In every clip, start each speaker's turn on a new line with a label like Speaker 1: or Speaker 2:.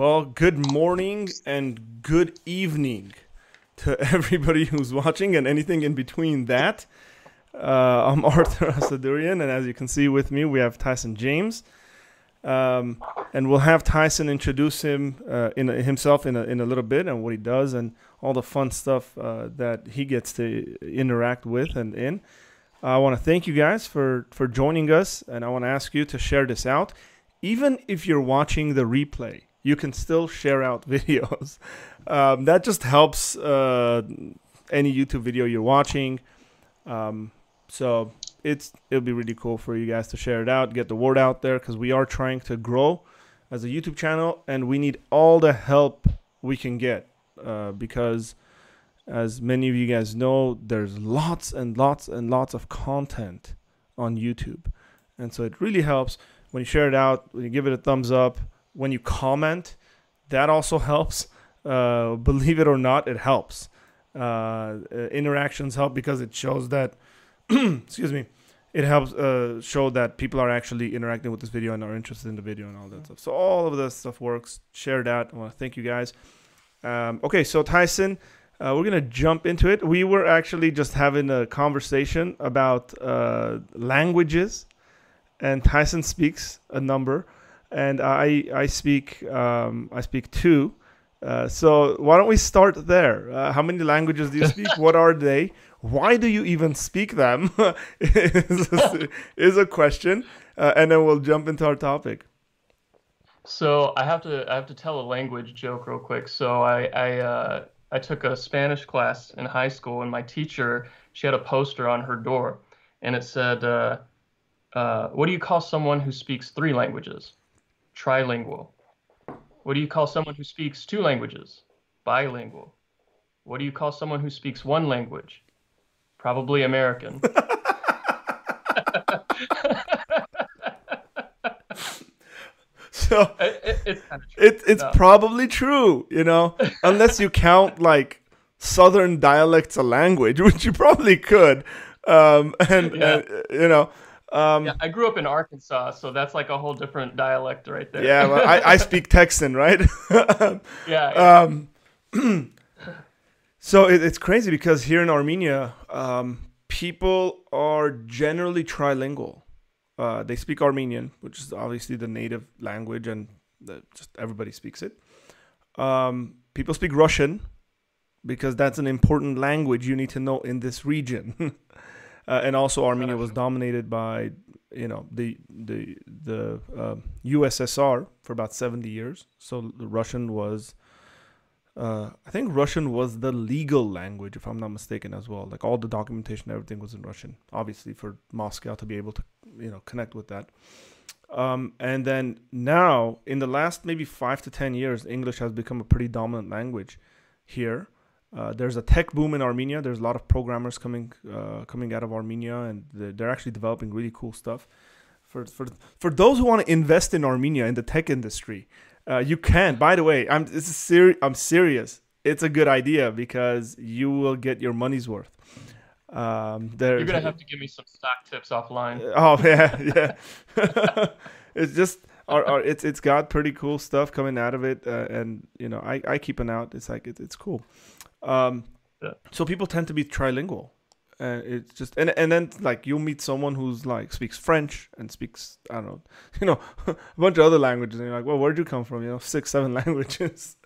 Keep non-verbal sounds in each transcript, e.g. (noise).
Speaker 1: Well, good morning and good evening to (laughs) everybody who's watching and anything in between that. Uh, I'm (laughs) Arthur Asadurian, and as you can see with me, we have Tyson James. Um, and we'll have Tyson introduce him uh, in a, himself in a, in a little bit and what he does and all the fun stuff uh, that he gets to interact with and in. I want to thank you guys for for joining us, and I want to ask you to share this out. Even if you're watching the replay, you can still share out (laughs) videos. Um, that just helps uh, any YouTube video you're watching. Um, so it's it'll be really cool for you guys to share it out, get the word out there, because we are trying to grow as a YouTube channel, and we need all the help we can get. Uh, because as many of you guys know, there's lots and lots and lots of content on YouTube. And so it really helps when you share it out, when you give it a thumbs up, when you comment, that also (laughs) helps. Uh, believe it or not, it helps. Uh, interactions help because it shows that, (clears throat) excuse me, it helps uh, show that people are actually interacting with this video and are interested in the video and all that stuff. So all of this stuff works. Share that. I want to thank you guys. Um, okay, so Tyson, uh, we're gonna jump into it. We were actually just having a conversation about uh, languages, and Tyson speaks a number, and I I speak um, I speak two. Uh, so why don't we start there? Uh, how many languages do you (laughs) speak? what are they? Why do you even speak them? (laughs) is, a, is a question, uh, and then we'll jump into our topic.
Speaker 2: So I have to I have to tell a language joke real quick. So I I uh, I took a Spanish class in high school, and my teacher she had a poster on her door, and it said, uh, uh, "What do you call someone who speaks three languages? Trilingual. What do you call someone who speaks two languages? Bilingual. What do you call someone who speaks one language? Probably American." (laughs)
Speaker 1: so (laughs)
Speaker 2: it, it, it's kind of
Speaker 1: it, it's no. probably true, you know, (laughs) unless you count like southern dialects a language, which you probably could. Um, and, yeah. and you know, um,
Speaker 2: yeah, I grew up in Arkansas, so that's like a whole different dialect right there.
Speaker 1: Yeah, well, I, I speak Texan, right? (laughs)
Speaker 2: yeah.
Speaker 1: Um, (clears throat) so it, it's crazy because here in Armenia, um, people are generally trilingual. Uh, they speak Armenian, which is obviously the native language, and the, just everybody speaks it. Um, people speak Russian because that's an important language you need to know in this region. (laughs) uh, and also, Armenia was dominated by you know the the the uh, USSR for about seventy years. So the Russian was uh, I think Russian was the legal language, if I'm not mistaken, as well. Like all the documentation, everything was in Russian. Obviously, for Moscow to be able to, you know, connect with that. Um, and then now, in the last maybe five to ten years, English has become a pretty dominant language here. Uh, there's a tech boom in Armenia. There's a lot of programmers coming uh, coming out of Armenia, and they're actually developing really cool stuff. For for for those who want to invest in Armenia in the tech industry, uh, you can. By the way, I'm this is serious. I'm serious. It's a good idea because you will get your money's worth. Um,
Speaker 2: there, You're gonna (laughs) have to give me some stock tips offline.
Speaker 1: Oh (laughs) yeah, yeah. (laughs) it's just our, our, it's it's got pretty cool stuff coming out of it, uh, and you know I, I keep an out. It's like it, it's cool. Um, yeah. So people tend to be trilingual. And it's just and and then like you'll meet someone who's like speaks French and speaks I don't know (laughs) you know (laughs) a bunch of other languages. And you're like well where'd you come from? You know (laughs) six seven languages.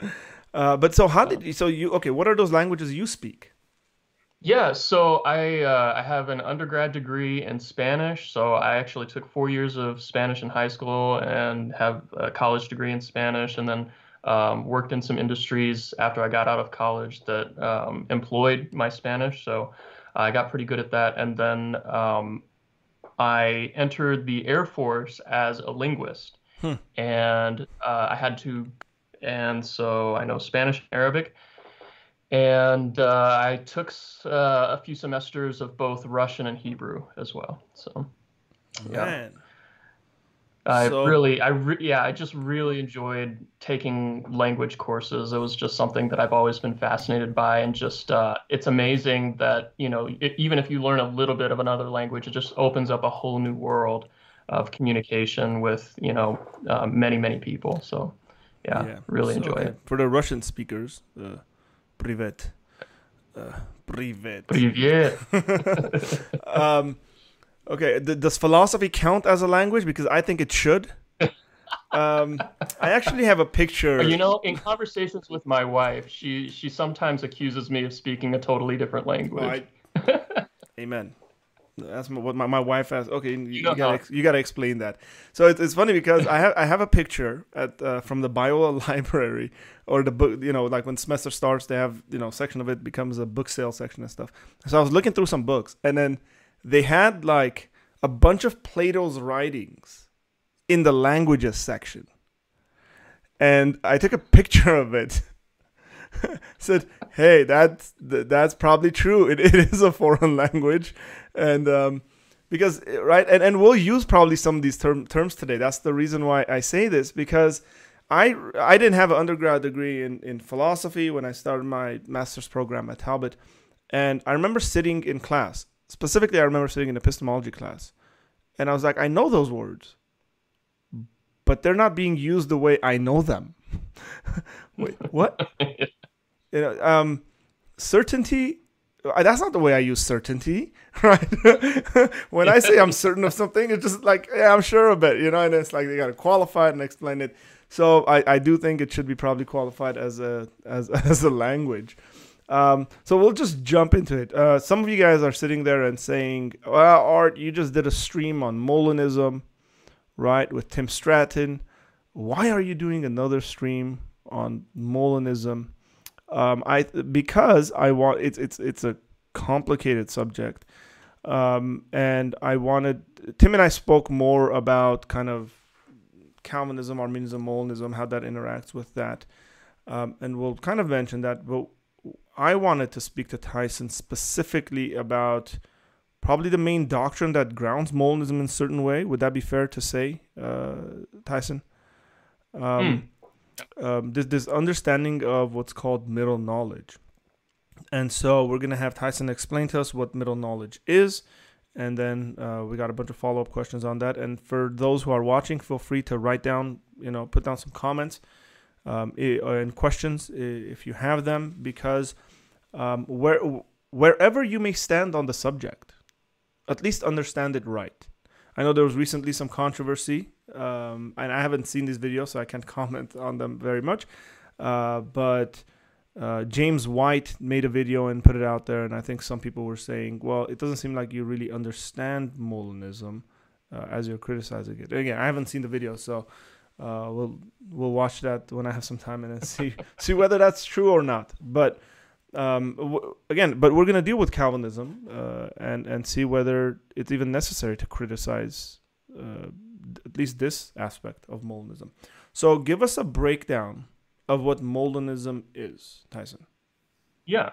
Speaker 1: Uh, but so how did you so you okay what are those languages you speak?
Speaker 2: Yeah so I uh, I have an undergrad degree in Spanish. So I actually took four years of Spanish in high school and have a college degree in Spanish. And then um, worked in some industries after I got out of college that um, employed my Spanish so I got pretty good at that. And then um, I entered the Air Force as a linguist. Hmm. And uh, I had to, and so I know Spanish and Arabic. And uh, I took uh, a few semesters of both Russian and Hebrew as well. So,
Speaker 1: yeah. Man.
Speaker 2: I so, really, I re- yeah, I just really enjoyed taking language courses. It was just something that I've always been fascinated by, and just uh, it's amazing that you know it, even if you learn a little bit of another language, it just opens up a whole new world of communication with you know uh, many many people. So yeah, yeah. really so, enjoy okay. it.
Speaker 1: For the Russian speakers, uh, privet. Uh, privet.
Speaker 2: Privet. (laughs) (laughs)
Speaker 1: um, okay, th- does philosophy count as a language? Because I think it should. (laughs) Um, I actually have a picture.
Speaker 2: You know, in conversations with my wife, she she sometimes accuses me of speaking a totally different language.
Speaker 1: I, (laughs) amen. That's what my, my wife asked. Okay, you, you, you gotta you gotta explain that. So it's, it's funny because I have I have a picture at uh, from the Biola (laughs) library or the book. You know, like when semester starts, they have you know section of it becomes a book sale section and stuff. So I was looking through some books, and then they had like a bunch of Plato's writings in the languages section, and I took a picture of it. (laughs) said, "Hey, that's that's probably true. It, it is a foreign (laughs) language." and um, because right and, and we'll use probably some of these term, terms today that's the reason why i say this because i i didn't have an undergrad degree in, in philosophy when i started my master's program at talbot and i remember sitting in class specifically i remember sitting in epistemology class and i was like i know those words but they're not being used the way i know them (laughs) wait what (laughs) you know um certainty that's not the way I use certainty, (laughs) right? when I say I'm certain of something, it's just like, yeah, I'm sure of it, you know, and it's like they got to qualify it and explain it. So I, I do think it should be probably qualified as a as as a language. Um, so we'll just jump into it. Uh, some of you guys are sitting there and saying, "Well, Art, you just did a stream on Molinism, right, with Tim Stratton. Why are you doing another stream on Molinism?" Um, I because I want it's it's it's a complicated subject, um, and I wanted Tim and I spoke more about kind of Calvinism, Arminianism, Molinism, how that interacts with that, um, and we'll kind of mention that. But I wanted to speak to Tyson specifically about probably the main doctrine that grounds Molinism in a certain way. Would that be fair to say, uh, Tyson? Um, mm um, this this understanding of what's called middle knowledge. And so we're gonna have Tyson explain to us what middle knowledge is, and then uh, we got a bunch of follow up questions on that. And for those who are watching, feel free to write down, you know, put down some comments um, and questions if you have them, because um, where wherever you may stand on the subject, at least understand it right. I know there was recently some controversy, um, and I haven't seen these videos, so I can't (laughs) comment on them very much. Uh, but uh, James White made a video and put it out there, and I think some people were saying, "Well, it doesn't seem like you really understand Molinism uh, as you're criticizing it." Again, I haven't seen the video, so uh, we'll we'll watch that when I have some time and then see (laughs) see whether that's true or not. But um, w- again, but we're gonna deal with Calvinism uh, and and see whether it's even necessary to criticize uh, at least this aspect of Molinism. So, give us a breakdown of what Molinism is, Tyson.
Speaker 2: Yeah.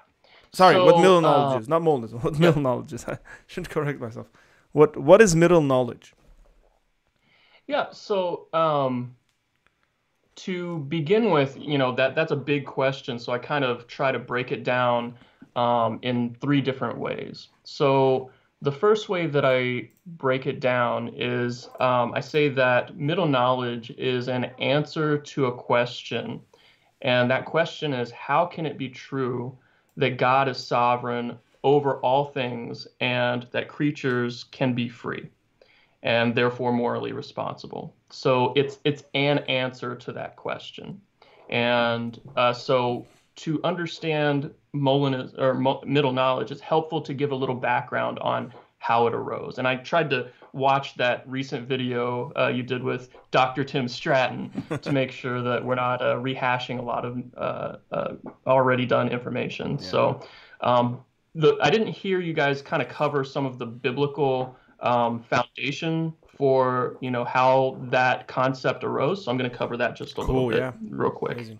Speaker 1: Sorry, so, what middle knowledge uh, is, not Molinism. (laughs) What yeah. middle knowledge is? (laughs) I should correct myself. What What is middle knowledge?
Speaker 2: Yeah. So. Um, to begin with, you know that that's a big question. So I kind of try to break it down um, in three different ways. So the first way that I break it down is um, I say that middle knowledge is an answer to a question, and that question is how can it be true that God is sovereign over all things and that creatures can be free? And therefore morally responsible. So it's it's an answer to that question, and uh, so to understand Molinism or middle knowledge, it's helpful to give a little background on how it arose. And I tried to watch that recent video uh, you did with Dr. Tim Stratton to (laughs) make sure that we're not uh, rehashing a lot of uh, uh, already done information. Yeah. So um, the, I didn't hear you guys kind of cover some of the biblical um, foundation for you know how that concept arose. So I'm going to cover that just a cool, little bit yeah. real quick.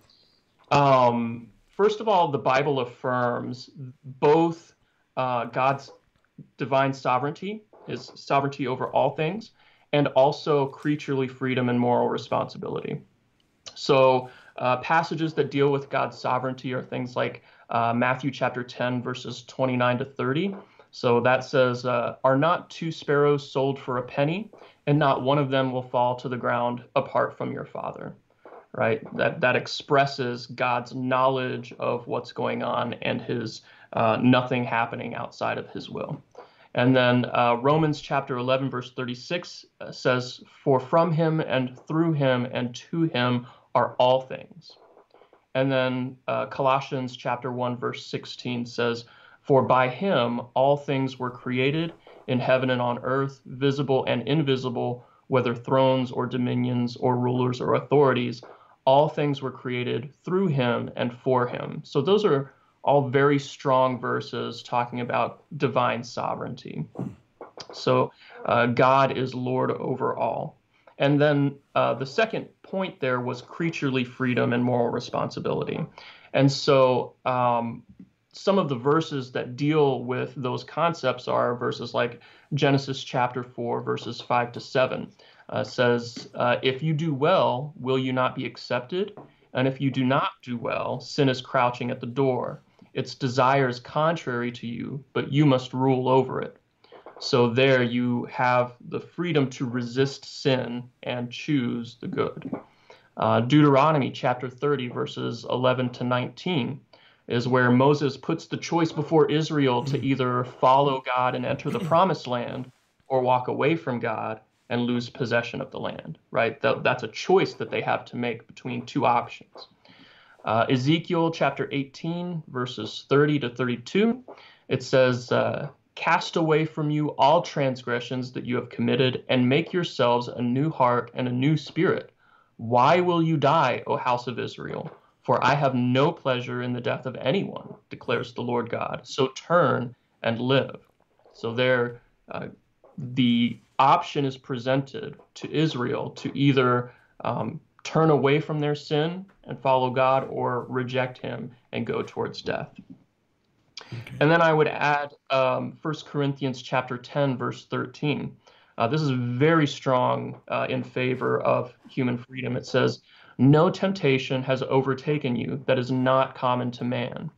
Speaker 2: Um, first of all, the Bible affirms both uh, God's divine sovereignty, His sovereignty over all things, and also creaturely freedom and moral responsibility. So uh, passages that deal with God's sovereignty are things like uh, Matthew chapter 10 verses 29 to 30 so that says, uh, Are not two sparrows sold for a penny, and not one of them will fall to the ground apart from your Father? right? That that expresses God's knowledge of what's going on and His uh, nothing happening outside of His will. And then uh, Romans chapter 11, verse 36 uh, says, For from him and through him and to him are all things. And then uh, Colossians chapter 1, verse 16 says, For by him all things were created in heaven and on earth, visible and invisible, whether thrones or dominions or rulers or authorities. All things were created through him and for him. So those are all very strong verses talking about divine sovereignty. So uh, God is Lord over all. And then uh, the second point there was creaturely freedom and moral responsibility. And so um, some of the verses that deal with those concepts are verses like Genesis chapter 4, verses 5 to 7. Uh, says, uh, If you do well, will you not be accepted? And if you do not do well, sin is crouching at the door its desires contrary to you, but you must rule over it. So there you have the freedom to resist sin and choose the good. Uh, Deuteronomy chapter 30, verses 11 to 19, is where Moses puts the choice before Israel to either follow God and enter the (clears throat) promised land or walk away from God and lose possession of the land, right? That, that's a choice that they have to make between two options. Uh, Ezekiel chapter 18, verses 30 to 32, it says, uh, Cast away from you all transgressions that you have committed, and make yourselves a new heart and a new spirit. Why will you die, O house of Israel? For I have no pleasure in the death of anyone, declares the Lord God. So turn and live. So there, uh, the option is presented to Israel to either um, turn away from their sin and follow God or reject him and go towards death. Okay. And then I would add um, 1 Corinthians chapter 10, verse 13. Uh, this is very strong uh, in favor of human freedom. It says, No temptation has overtaken you that is not common to man.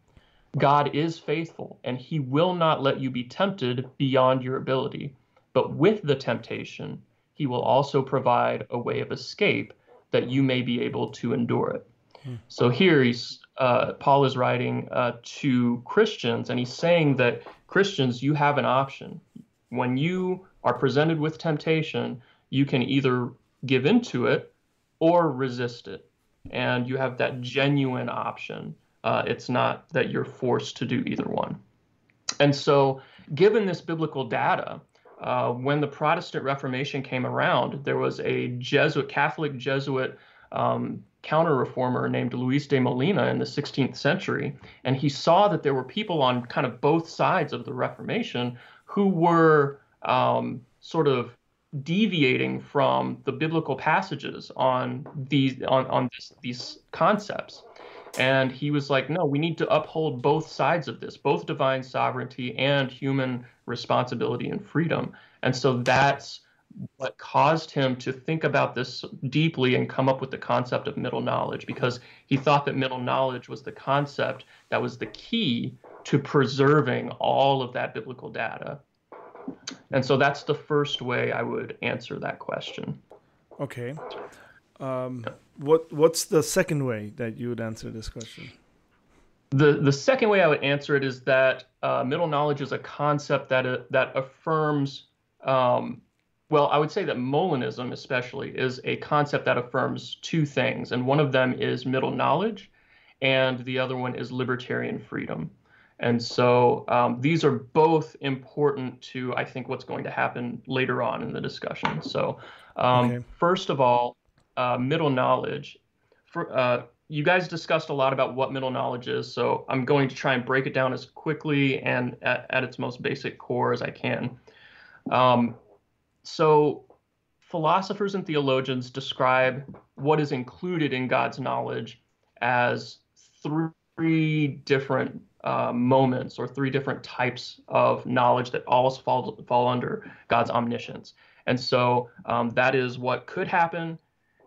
Speaker 2: God is faithful, and he will not let you be tempted beyond your ability. But with the temptation, he will also provide a way of escape that you may be able to endure it. Hmm. So here he's uh, Paul is writing uh, to Christians, and he's saying that Christians, you have an option. When you are presented with temptation, you can either give into it or resist it, and you have that genuine option. Uh, it's not that you're forced to do either one. And so, given this biblical data, uh, when the Protestant Reformation came around, there was a Jesuit, Catholic Jesuit um, counter reformer named Luis de Molina in the 16th century, and he saw that there were people on kind of both sides of the Reformation who were um, sort of deviating from the biblical passages on these on, on this, these concepts. And he was like, no, we need to uphold both sides of this, both divine sovereignty and human responsibility and freedom. And so that's what caused him to think about this deeply and come up with the concept of middle knowledge because he thought that middle knowledge was the concept that was the key to preserving all of that biblical data. And so that's the first way I would answer that question.
Speaker 1: Okay. Um, what what's the second way that you would answer this question?
Speaker 2: The the second way I would answer it is that uh, middle knowledge is a concept that uh, that affirms. Um, well, I would say that Molinism, especially, is a concept that affirms two things, and one of them is middle knowledge, and the other one is libertarian freedom. And so um, these are both important to, I think, what's going to happen later on in the discussion. So, um, okay. first of all, uh, middle knowledge. For, uh, you guys discussed a lot about what middle knowledge is, so I'm going to try and break it down as quickly and at, at its most basic core as I can. Um, so, philosophers and theologians describe what is included in God's knowledge as three different uh, moments or three different types of knowledge that all fall, fall under God's omniscience. And so um, that is what could happen,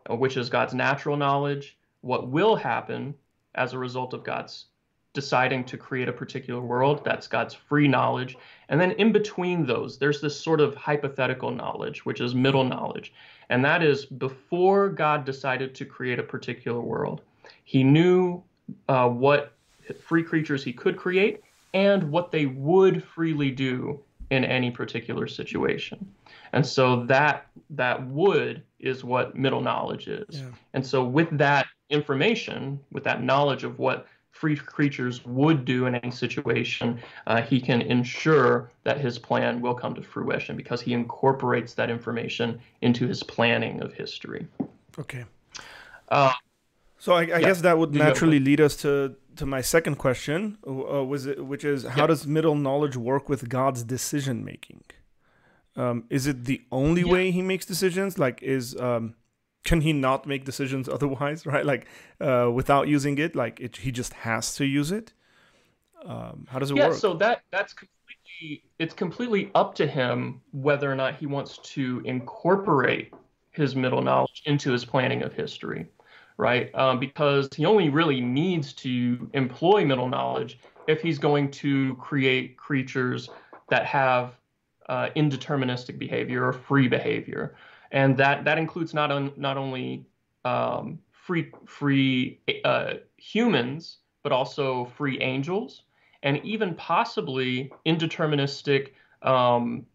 Speaker 2: which is God's natural knowledge, what will happen as a result of God's deciding to create a particular world. That's God's free knowledge. And then in between those, there's this sort of hypothetical knowledge, which is middle knowledge. And that is before God decided to create a particular world, he knew uh, what free creatures he could create and what they would freely do in any particular situation. And so that that would is what middle knowledge is. Yeah. And so with that information, with that knowledge of what free creatures would do in any situation, uh, he can ensure that his plan will come to fruition because he incorporates that information into his planning of history.
Speaker 1: Okay. Uh, so I, I yeah. guess that would naturally lead us to to my second question, uh, was it, which is how yeah. does middle knowledge work with God's decision making? Um, is it the only yeah. way he makes decisions? Like, is um, can he not make decisions (laughs) otherwise? Right? Like, uh, without using it, like it, he just has to use it. Um, how does it
Speaker 2: yeah,
Speaker 1: work?
Speaker 2: Yeah, so that that's completely it's completely up to him whether or not he wants to incorporate his middle knowledge into his planning of history, right? Um, because he only really needs to employ middle knowledge if he's going to create creatures that have uh, indeterministic behavior or free behavior, and that that includes not on, not only um, free free uh, humans but also free angels and even possibly indeterministic um,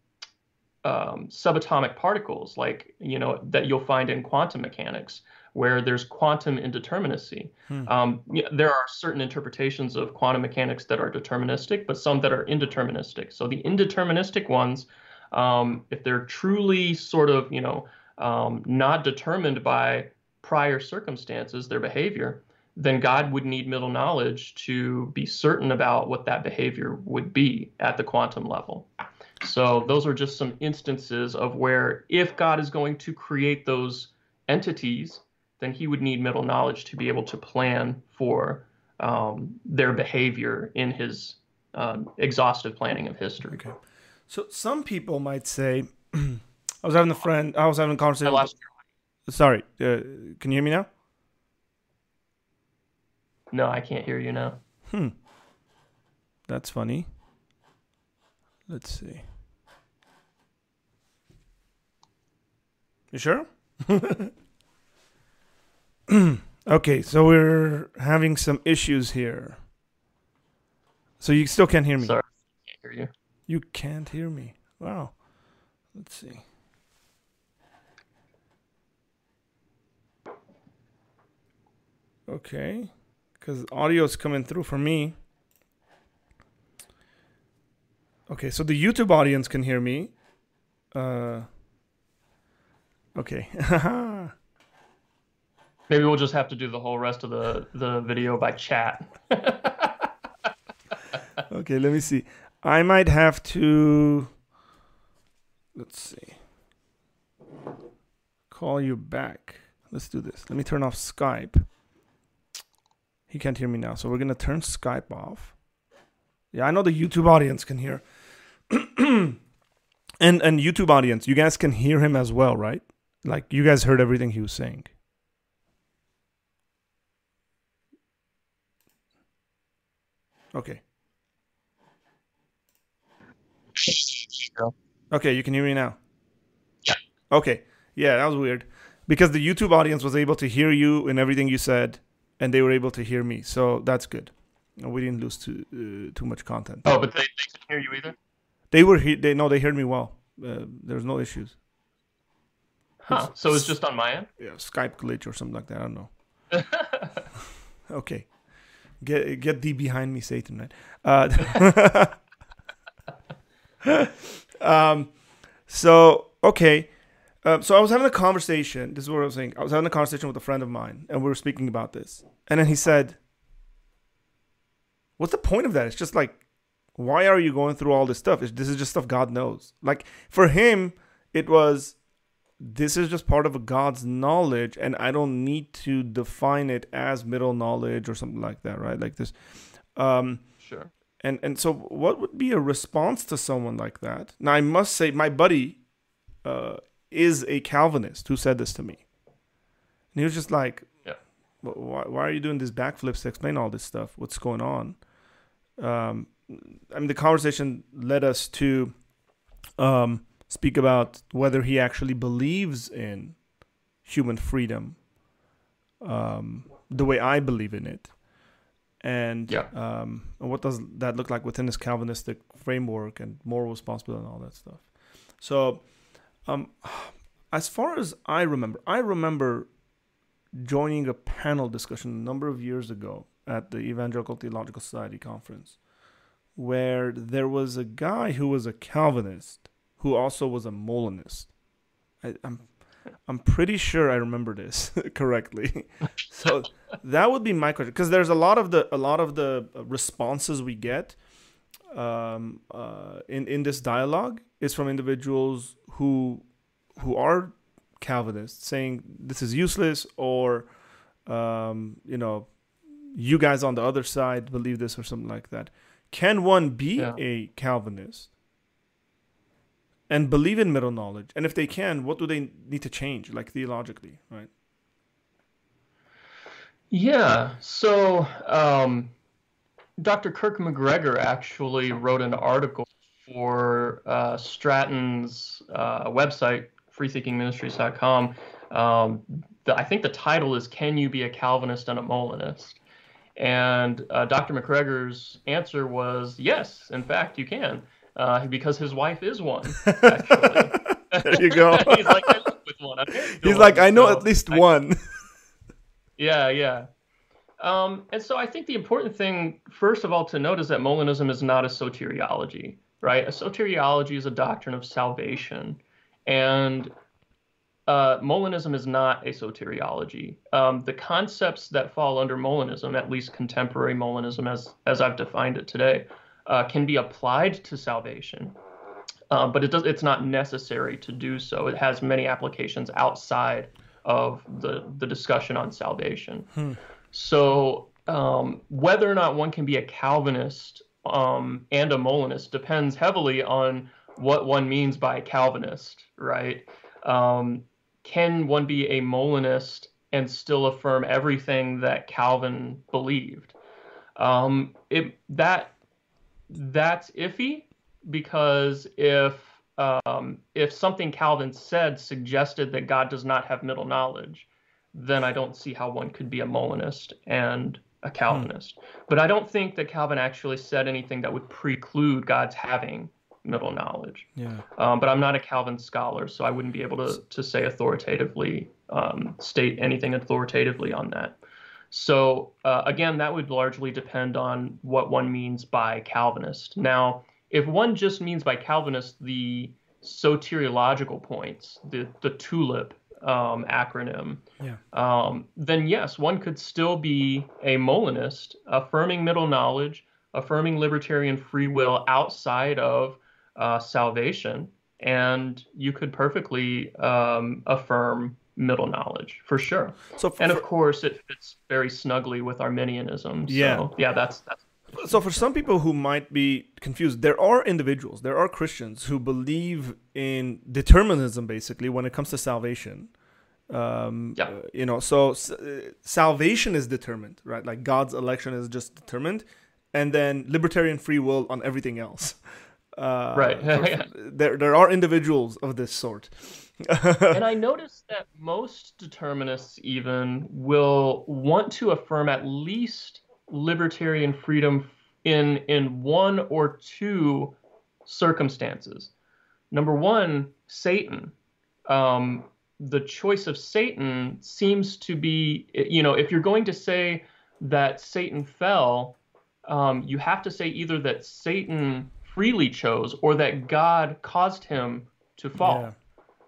Speaker 2: um, subatomic particles like you know that you'll find in quantum mechanics where there's quantum indeterminacy. Hmm. Um, there are certain interpretations of quantum mechanics that are deterministic, but some that are indeterministic. So the indeterministic ones, um, if they're truly sort of, you know, um, not determined by prior circumstances, their behavior, then God would need middle knowledge to be certain about what that behavior would be at the quantum level. So those are just some instances of where if God is going to create those entities then he would need middle knowledge to be able to plan for um, their behavior in his um, exhaustive planning of history.
Speaker 1: Okay. So some people might say, (clears throat) I was having a friend, I was having a conversation. I lost with, sorry, uh, can you hear me now?
Speaker 2: No, I can't hear you now.
Speaker 1: Hmm. That's funny. Let's see. You sure? (laughs) (clears throat) okay, so we're having some issues here. So you still can't hear me.
Speaker 2: Sorry, I can't hear you.
Speaker 1: You can't hear me. Wow. Let's see. Okay, because audio is coming through for me. Okay, so the YouTube audience can hear me. Uh, okay. (laughs)
Speaker 2: Maybe we'll just have to do the whole rest of the, the video by chat. (laughs)
Speaker 1: okay, let me see. I might have to. Let's see. Call you back. Let's do this. Let me turn off Skype. He can't hear me now, so we're gonna turn Skype off. Yeah, I know the YouTube audience can hear. (clears throat) and and YouTube audience, you guys can hear him as well, right? Like you guys heard everything he was saying. Okay. Okay, you can hear me now.
Speaker 2: Yeah.
Speaker 1: Okay. Yeah, that was weird because the YouTube audience was able to hear you and everything you said, and they were able to hear me. So that's good. We didn't lose too uh, too much content.
Speaker 2: Oh, but they, they couldn't hear you either.
Speaker 1: They were he- they no they heard me well. Uh, there's no issues.
Speaker 2: Huh. It's, so it's just on my end.
Speaker 1: Yeah, Skype glitch or something like that. I don't know. (laughs) okay. Get get thee behind me, Satan. Right? Uh, (laughs) um, so okay. Uh, so I was having a conversation. This is what I was saying. I was having a conversation with a friend of mine, and we were speaking about this. And then he said, "What's the point of that? It's just like, why are you going through all this stuff? This is just stuff God knows. Like for him, it was this is just part of God's knowledge, and I don't need to define it as middle knowledge or something like that, right? Like this. Um,
Speaker 2: sure.
Speaker 1: And and so, what would be a response to someone like that? Now, I must say, my buddy uh, is a Calvinist who said this to me, and he was just like,
Speaker 2: "Yeah,
Speaker 1: why, why are you doing these backflips to explain all this stuff? What's going on?" um, I mean, the conversation led us to um, speak about whether he actually believes in human freedom um, the way I believe in it. And
Speaker 2: Yeah.
Speaker 1: um, what does that look like within his Calvinistic framework and moral responsibility and all that stuff? So, um, as far as I remember, I remember joining a panel discussion a number of years ago at the Evangelical Theological Society conference, where there was a guy who was a Calvinist who also was a Molinist. I, I'm I'm pretty sure I remember this (laughs) correctly. (laughs) so that would be my question because there's a lot of the a lot of the responses we get um, uh, in in this dialogue is from individuals who who are Calvinists saying this is useless or um, you know you guys on the other side believe this or something like that. Can one be
Speaker 2: Yeah.
Speaker 1: a Calvinist and believe in middle knowledge? And if they can, what do they need to change, like theologically, right?
Speaker 2: Yeah. So, um, Dr. Kirk MacGregor actually wrote an article for uh, Stratton's uh, website, freethinkingministries.com. Um, the, I think the title is "Can You Be a Calvinist and a Molinist?" And uh, Dr. MacGregor's answer was yes. In fact, you can, uh, because his wife is one. Actually, (laughs)
Speaker 1: There you go. (laughs)
Speaker 2: he's like, I live with one.
Speaker 1: He's
Speaker 2: one,
Speaker 1: like, I know
Speaker 2: so
Speaker 1: at least
Speaker 2: I
Speaker 1: one. (laughs)
Speaker 2: yeah, yeah. Um, and so I think the important thing, first of all, to note is that Molinism is not a soteriology, right? A soteriology is a doctrine of salvation. And uh, Molinism is not a soteriology. Um, the concepts that fall under Molinism, at least contemporary Molinism as, as I've defined it today, uh, can be applied to salvation. Uh, but it does, it's not necessary to do so. It has many applications outside of the, the discussion on salvation. So um, whether or not one can be a Calvinist um, and a Molinist depends heavily on what one means by Calvinist, right? Um, can one be a Molinist and still affirm everything that Calvin believed? Um, it that that's iffy because if um, if something Calvin said suggested that God does not have middle knowledge, then I don't see how one could be a Molinist and a Calvinist. But I don't think that Calvin actually said anything that would preclude God's having middle knowledge.
Speaker 1: Yeah.
Speaker 2: Um, but I'm not a Calvin scholar, so I wouldn't be able to, to say authoritatively, um, state anything authoritatively on that. So uh, again, that would largely depend on what one means by Calvinist. Now, if one just means by Calvinist the soteriological points, the the TULIP um, acronym,
Speaker 1: Yeah.
Speaker 2: um, then yes, one could still be a Molinist, affirming middle knowledge, affirming libertarian free will outside of uh, salvation, and you could perfectly um, affirm middle knowledge for sure.
Speaker 1: So for,
Speaker 2: And of course, it fits very snugly with Arminianism. So,
Speaker 1: Yeah.
Speaker 2: yeah, that's that's
Speaker 1: so for some people who might be confused, there are individuals, there are Christians who believe in determinism basically when it comes to salvation. Um,
Speaker 2: Yeah.
Speaker 1: uh, you know, so uh, salvation is determined, right? Like God's election is just determined, and then libertarian free will on everything else. (laughs) Uh,
Speaker 2: Right. (laughs)
Speaker 1: for- there, there are individuals of this sort. (laughs)
Speaker 2: and I noticed that most determinists even will want to affirm at least libertarian freedom in in one or two circumstances. Number one, Satan. Um, the choice of Satan seems to be, you know, if you're going to say that Satan fell, um, you have to say either that Satan freely chose or that God caused him to fall
Speaker 1: Yeah.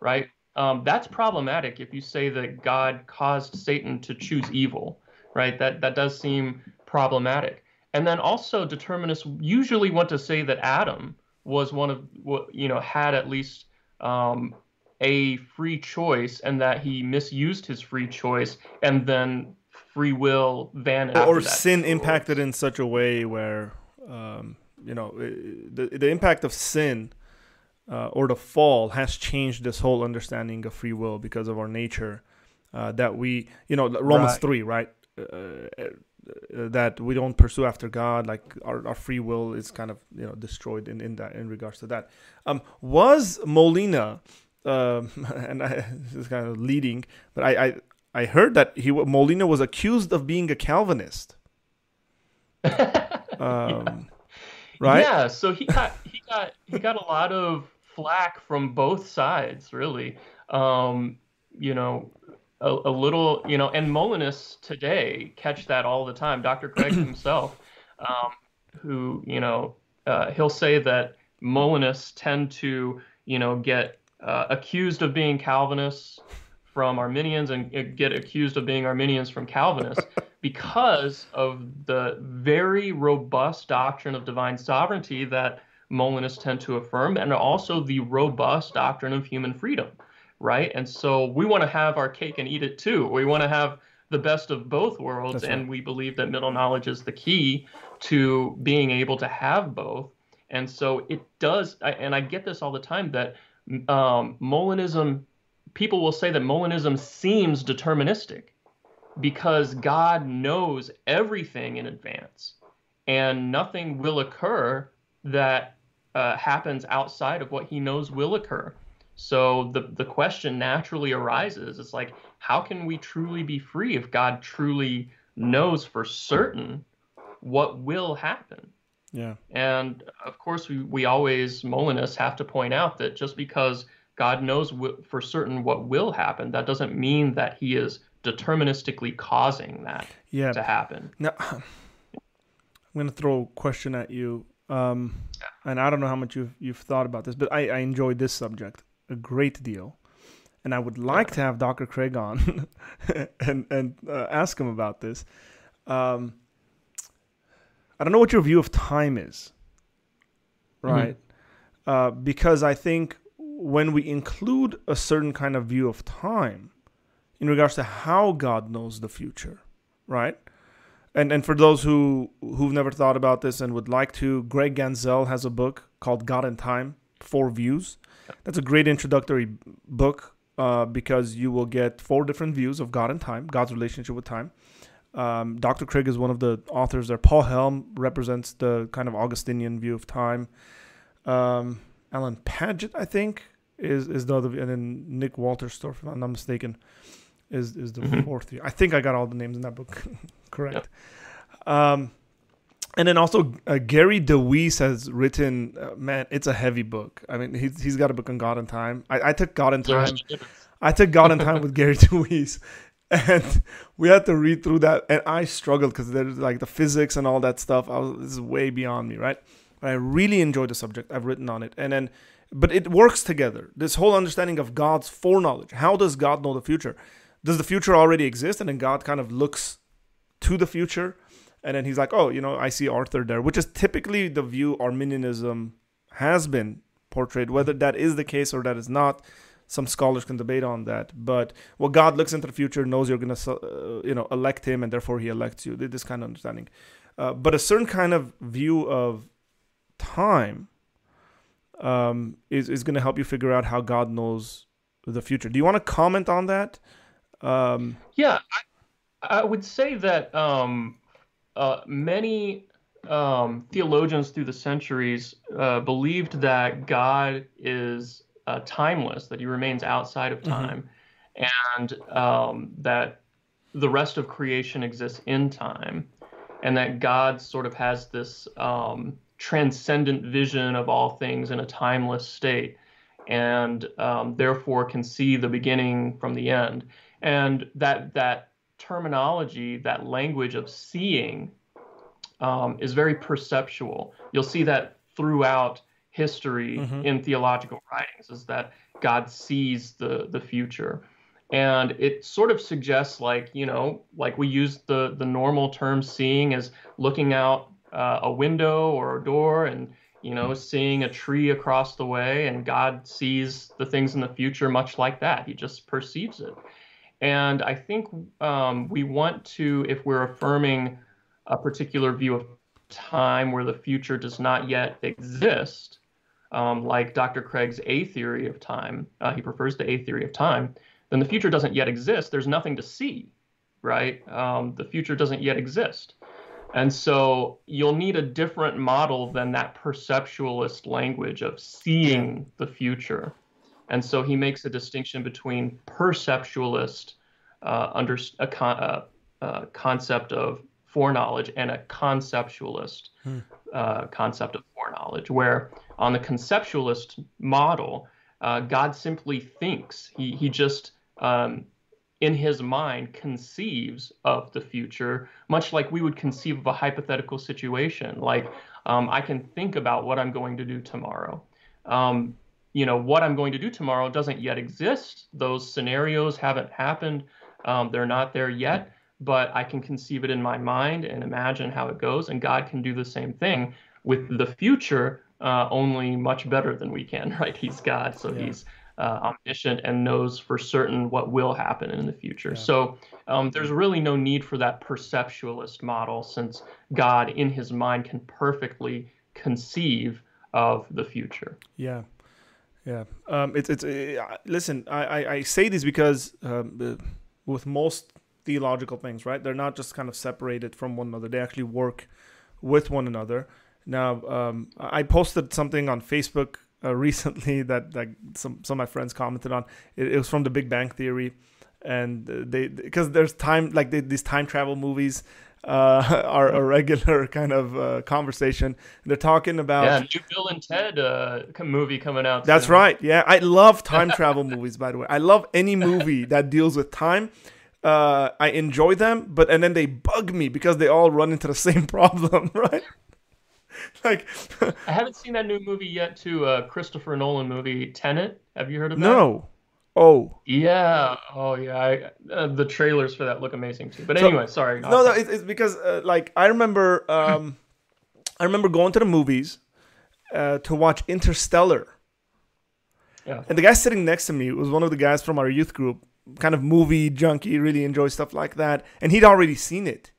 Speaker 2: Right? Um, that's problematic if you say that God caused Satan to choose evil, right? That that does seem problematic. And then also, determinists usually want to say that Adam was one of what you know had at least um, a free choice, and that he misused his free choice, and then free will vanished.
Speaker 1: or sin impacted in such a way where um, you know the the impact of sin uh, or the fall has changed this whole understanding of free will because of our nature uh, that we you know Romans
Speaker 2: Right.
Speaker 1: three right uh, uh, that we don't pursue after God, like our, our free will is kind of you know destroyed in, in that in regards to that. Um, was Molina, um, (laughs) and I, (laughs) this is kind of leading, but I, I I heard that he Molina was accused of being a Calvinist. (laughs)
Speaker 2: um, yeah. Right? Yeah. So he got he got he got a lot of flack from both sides, really. Um, you know, a, a, little, you know, and Molinists today catch that all the time. Dr. Craig (clears throat) himself, um, who, you know, uh, he'll say that Molinists tend to, you know, get uh, accused of being Calvinists from Arminians and uh, get accused of being Arminians from Calvinists (laughs) because of the very robust doctrine of divine sovereignty that Molinists tend to affirm, and also the robust doctrine of human freedom right? And so we want to have our cake and eat it too. We want to have the best of both worlds, right. and we believe that middle knowledge is the key to being able to have both. And so it does, and I get this all the time that um, Molinism, people will say that Molinism seems deterministic because God knows everything in advance, and nothing will occur that uh, happens outside of what He knows will occur. So the the question naturally arises. It's like, how can we truly be free if God truly knows for certain what will happen?
Speaker 1: Yeah.
Speaker 2: And of course, we, we always, Molinists, have to point out that just because God knows w- for certain what will happen, that doesn't mean that he is deterministically causing that yeah. to happen.
Speaker 1: Now, I'm going to throw a question at you. Um, yeah. And I don't know how much you've, you've thought about this, but I, I enjoy this subject a great deal. And I would like to have Dr. Craig on (laughs) and and uh, ask him about this. Um, I don't know what your view of time is, mm-hmm. right? Mm-hmm. Uh, because I think when we include a certain kind of view of time in regards to how God knows the future, right? And and for those who who've never thought about this and would like to, Greg Ganssle has a book called God and Time: Four Views. That's a great introductory book uh, because you will get four different views of God and time, God's relationship with time. Um, Dr. Craig is one of the authors there. Paul Helm represents the kind of Augustinian view of time. Um, Alan Padgett, I think, is is the other, and then Nick Wolterstorff, if I'm not mistaken, is is the mm-hmm. fourth view. I think I got all the names in that book (laughs) correct. Um, and then also uh, Gary DeWeese has written, uh, man, it's a heavy book. I mean, he's he's got a book on God and Time. I, I took God and Time. I took God and Time with (laughs) Gary DeWeese, and (laughs) we had to read through that, and I struggled because there's like the physics and all that stuff. I was this is way beyond me, right? But I really enjoyed the subject. I've written on it, and then, but it works together. This whole understanding of God's foreknowledge. How does God know the future? Does the future already exist, and then God kind of looks to the future? and then he's like, "Oh, you know, I see Arthur there," which is typically the view Arminianism has been portrayed. Whether that is the case or that is not, some scholars can debate on that. But well, God looks into the future, knows you're gonna, uh, you know, elect him, and therefore He elects you. This kind of understanding. Uh, but a certain kind of view of time um, is is going to help you figure out how God knows the future. Do you want to comment on that?
Speaker 2: Um, yeah, I, I, would say that um, uh, many um, theologians through the centuries uh, believed that God is uh, timeless, that he remains outside of mm-hmm. time, mm-hmm. and um, that the rest of creation exists in time, and that God sort of has this um, transcendent vision of all things in a timeless state, and um, therefore can see the beginning from the end. And that that terminology, that language of seeing, um, is very perceptual. You'll see that throughout history mm-hmm. in theological writings, is that God sees the the future, and it sort of suggests like you know, like we use the the normal term seeing as looking out uh, a window or a door and you know, seeing a tree across the way, and God sees the things in the future much like that. He just perceives it. And I think um, we want to, if we're affirming a particular view of time where the future does not yet exist, um, like Dr. Craig's A theory of time, uh, he prefers the A theory of time, then the future doesn't yet exist. There's nothing to see, right? Um, the future doesn't yet exist. And so you'll need a different model than that perceptualist language of seeing the future. And so he makes a distinction between perceptualist uh, under a con- uh, uh, concept of foreknowledge and a conceptualist hmm. Uh, concept of foreknowledge, where on the conceptualist model, uh, God simply thinks. He, he just um, in his mind conceives of the future, much like we would conceive of a hypothetical situation. Like, um, I can think about what I'm going to do tomorrow. Um, you know, what I'm going to do tomorrow doesn't yet exist. Those scenarios haven't happened. Um, they're not there yet, but I can conceive it in my mind and imagine how it goes. And God can do the same thing with the future, uh, only much better than we can, (laughs) right? He's God, so yeah. he's uh, omniscient and knows for certain what will happen in the future. Yeah. So um, there's really no need for that perceptualist model since God in his mind can perfectly conceive of the future.
Speaker 1: Yeah. Yeah. Um, it's, it's, uh, listen, I, I, I, say this because um, uh, with most theological things, right, they're not just kind of separated from one another, they actually work with one another. Now, um, I posted something on Facebook uh, (laughs) recently that like some some of my friends commented on. It, it was from the Big Bang Theory, and they because there's time like they, these time travel movies. Uh, (laughs) a regular (laughs) kind of uh, conversation. They're talking about
Speaker 2: yeah, new Bill and Ted uh, movie coming out.
Speaker 1: That's soon. right. Yeah, I love (laughs) time travel movies. By the way, I love any movie that deals with time. Uh, I enjoy them, but and then they bug me because they all run into the same problem, right? like
Speaker 2: I haven't seen that new movie yet. To uh, Christopher Nolan movie Tenet. Have you heard of
Speaker 1: that? No. Oh.
Speaker 2: Yeah. Oh yeah. I, uh, the trailers for that look amazing too. But so, anyway, sorry.
Speaker 1: No, no. It's, it's because uh, like I remember, um, I remember going to the movies uh, to watch Interstellar. Yeah. And the guy sitting next to me was one of the guys from our youth group, kind of movie junkie, really enjoy stuff like that, and he'd already seen it.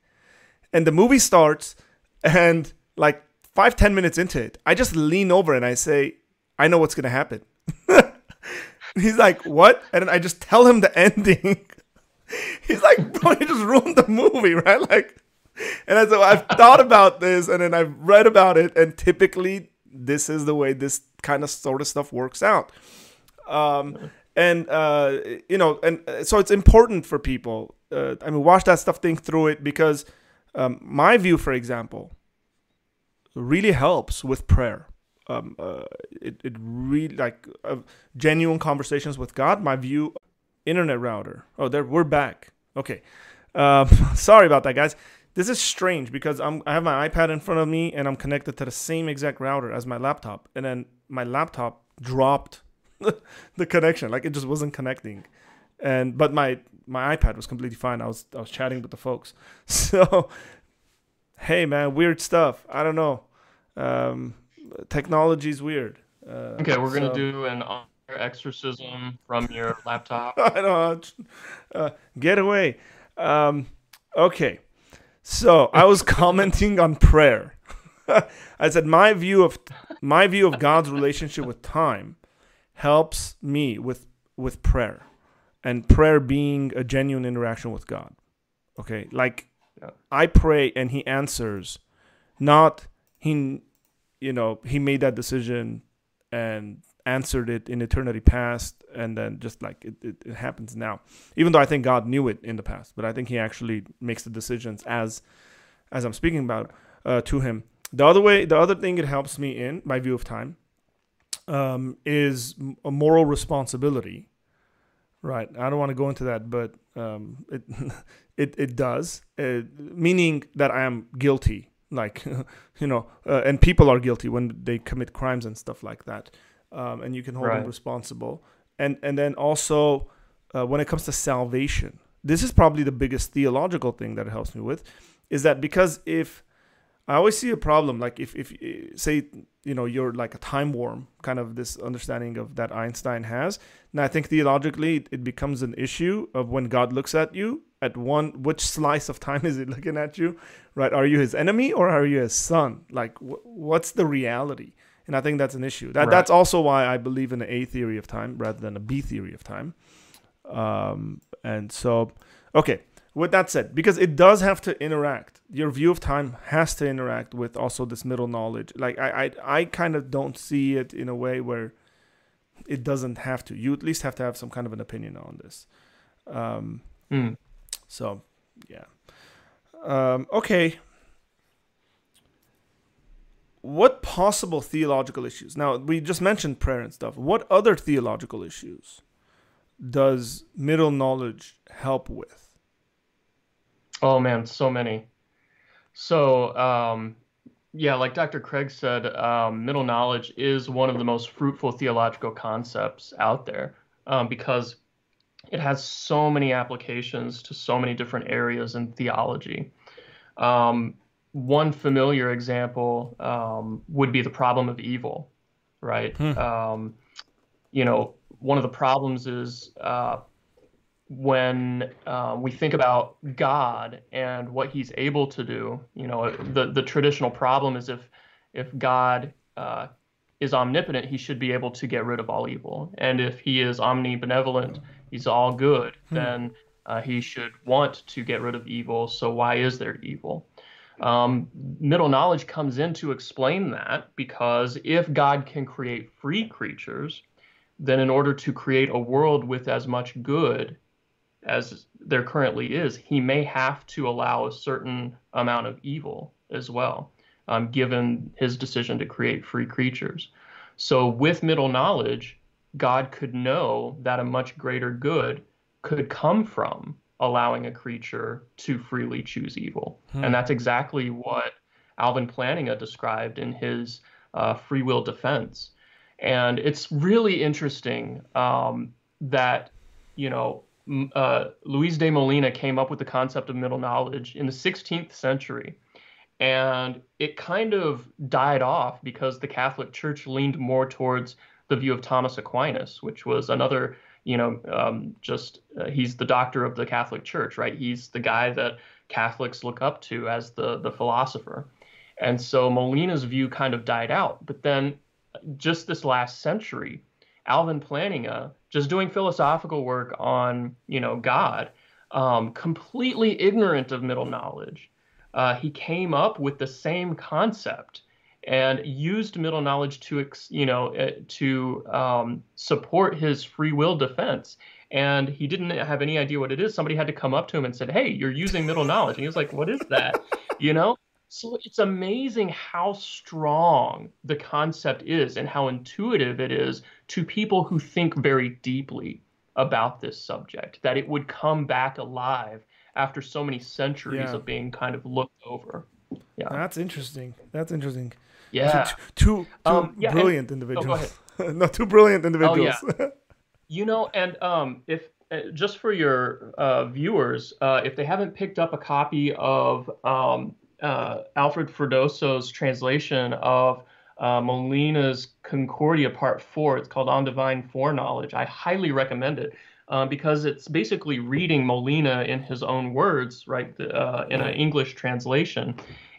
Speaker 1: And the movie starts, and like five ten minutes into it, I just lean over and I say, "I know what's gonna happen." (laughs) He's like, "What?" And then I just tell him the ending. (laughs) He's like, "Bro, you just ruined the movie, right?" Like, and I said, "I've thought about this, and then I've read about it, and typically this is the way this kind of sort of stuff works out." Um, and uh, you know, and uh, so it's important for people. Uh, I mean, watch that stuff, think through it, because um, my view, for example, really helps with prayer. Um, uh, it, it really like uh, genuine conversations with God. My view, internet router. Oh, there we're back. Okay, um, (laughs) sorry about that, guys. This is strange because I'm I have my iPad in front of me and I'm connected to the same exact router as my laptop, and then my laptop dropped (laughs) the connection, like it just wasn't connecting, and but my my iPad was completely fine. I was I was chatting with the folks, (laughs) so hey man, weird stuff. I don't know. Um, technology's weird.
Speaker 2: Uh, okay, we're so. gonna do an exorcism from your laptop. (laughs)
Speaker 1: I don't uh, get away. Um, okay, so I was (laughs) commenting on prayer. (laughs) I said my view of my view of God's relationship with time helps me with with prayer, and prayer being a genuine interaction with God. Okay, like yeah. I pray and He answers, not he you know he made that decision and answered it in eternity past and then just like it, it, it, happens now. Even though i think god knew it in the past but i think he actually makes the decisions as as i'm speaking about uh, to him. The other way the other thing it helps me in my view of time um, is a moral responsibility. Right i don't want to go into that but um, it, (laughs) it it does. Uh, meaning that i am guilty like (laughs) you know uh, and people are guilty when they commit crimes and stuff like that um, and you can hold right. them responsible and and then also uh, when it comes to salvation this is probably the biggest theological thing that it helps me with is that because if I always see a problem like if if say you know you're like a time worm kind of this understanding of that Einstein has and I think theologically it becomes an issue of when God looks at you at one which slice of time (laughs) is he looking at you right? Are you his enemy or are you his son? Like wh- what's the reality? And I think that's an issue. That right. that's also why I believe in the A theory of time rather than a B theory of time. Um, and so okay with that said, because it does have to interact, your view of time has to interact with also this middle knowledge. Like I, I, I kind of don't see it in a way where it doesn't have to. You at least have to have some kind of an opinion on this. Um,
Speaker 2: Mm.
Speaker 1: so, yeah. Um, okay. What possible theological issues? Now, we just mentioned prayer and stuff. What other theological issues does middle knowledge help with?
Speaker 2: Oh man, so many. So, um, yeah, like Dr. Craig said, um, middle knowledge is one of the most fruitful theological concepts out there um, because it has so many applications to so many different areas in theology. Um, one familiar example um, would be the problem of evil, right?
Speaker 1: Hmm.
Speaker 2: Um, you know, one of the problems is uh, when uh, we think about God and what He's able to do. You know, the the traditional problem is if if God uh, is omnipotent, He should be able to get rid of all evil, and if He is omnibenevolent, He's all good,
Speaker 1: Hmm.
Speaker 2: then uh, He should want to get rid of evil. So why is there evil? Um, middle knowledge comes in to explain that because if God can create free creatures, then in order to create a world with as much good as there currently is, he may have to allow a certain amount of evil as well, um, given his decision to create free creatures. So, with middle knowledge, God could know that a much greater good could come from allowing a creature to freely choose evil. And that's exactly what Alvin Plantinga described in his uh, free will defense. And it's really interesting um, that, you know, uh, Luis de Molina came up with the concept of middle knowledge in the 16th century. And it kind of died off because the Catholic Church leaned more towards the view of Thomas Aquinas, which was another, you know, um, just uh, he's the doctor of the Catholic Church, right? He's the guy that Catholics look up to as the the philosopher. And so Molina's view kind of died out. But then just this last century, Alvin Plantinga, just doing philosophical work on, you know, God, um, completely ignorant of middle knowledge, uh, he came up with the same concept and used middle knowledge to, you know, uh, to um, support his free will defense. And he didn't have any idea what it is. Somebody had to come up to him and said, "Hey, you're using middle knowledge." And he was like, "What is that?" (laughs) you know. So it's amazing how strong the concept is and how intuitive it is to people who think very deeply about this subject, that it would come back alive after so many centuries
Speaker 1: Yeah.
Speaker 2: of being kind of looked over. Yeah.
Speaker 1: That's interesting. That's interesting.
Speaker 2: Yeah.
Speaker 1: Two, two, two
Speaker 2: Um, yeah, and-
Speaker 1: brilliant
Speaker 2: oh,
Speaker 1: individuals. (laughs) no, two brilliant individuals. Oh, yeah. (laughs)
Speaker 2: You know, and um, if uh, just for your uh, viewers, uh, if they haven't picked up a copy of um, uh, Alfred Freddoso's translation of uh, Molina's Concordia Part 4, it's called On Divine Foreknowledge, I highly recommend it. Uh, because it's basically reading Molina in his own words, right, the, uh, in an English translation.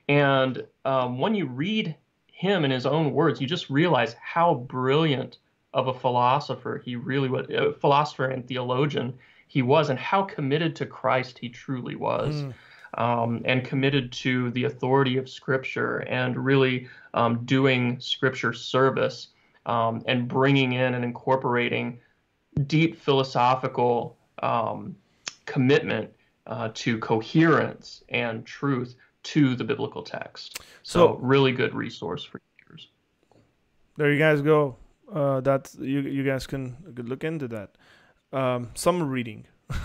Speaker 2: And um, when you read him in his own words, you just realize how brilliant of a philosopher he really was, a philosopher and theologian he was, and how committed to Christ he truly was, um, and committed to the authority of Scripture and really um, doing Scripture service um, and bringing in and incorporating deep philosophical um, commitment uh, to coherence and truth to the biblical text. So,
Speaker 1: So-
Speaker 2: really good resource for readers.
Speaker 1: there you guys go. Uh, that's you. You guys can look into that. Um, some reading. (laughs)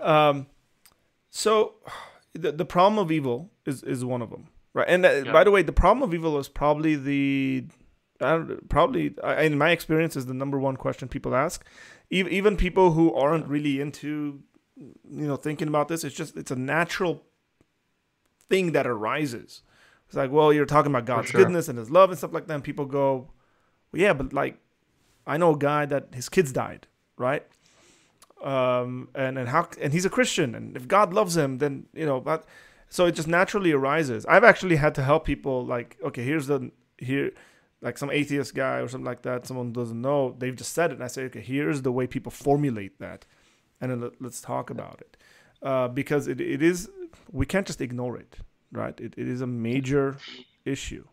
Speaker 1: um, so the the problem of evil is is one of them, right? And uh,
Speaker 2: Yeah.
Speaker 1: by the way, the problem of evil is probably the I probably I- in my experience is the number one question people ask. Even even people who aren't really into you know thinking about this, it's just it's a natural thing that arises. It's like, well, you're talking about God's
Speaker 2: sure.
Speaker 1: goodness and His love and stuff like that. And people go, well, yeah, but like, I know a guy that his kids died, right? Um, and and how and he's a Christian, and if God loves him, then you know, but so it just naturally arises. I've actually had to help people like, okay, here's the here, like some atheist guy or something like that. Someone doesn't know, they've just said it, and I say, okay, here's the way people formulate that, and then let, let's talk about it. uh, because it, it is we can't just ignore it, right? It, it is a major issue.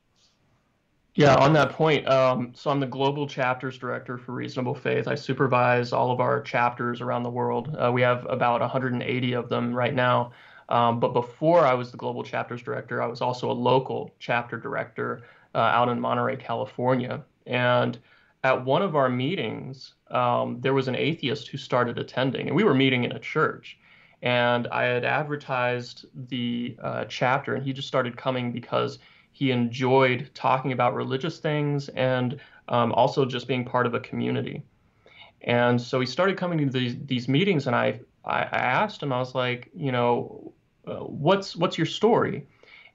Speaker 2: Yeah, on that point, um, so I'm the global chapters director for Reasonable Faith. I supervise all of our chapters around the world. Uh, we have about 180 of them right now. Um, but before I was the global chapters director, I was also a local chapter director uh, out in Monterey, California. And at one of our meetings, um, there was an atheist who started attending, and we were meeting in a church. And I had advertised the uh, chapter, and he just started coming because he enjoyed talking about religious things and um, also just being part of a community. And so he started coming to these, these meetings, and I, I asked him, I was like, you know, uh, what's what's your story?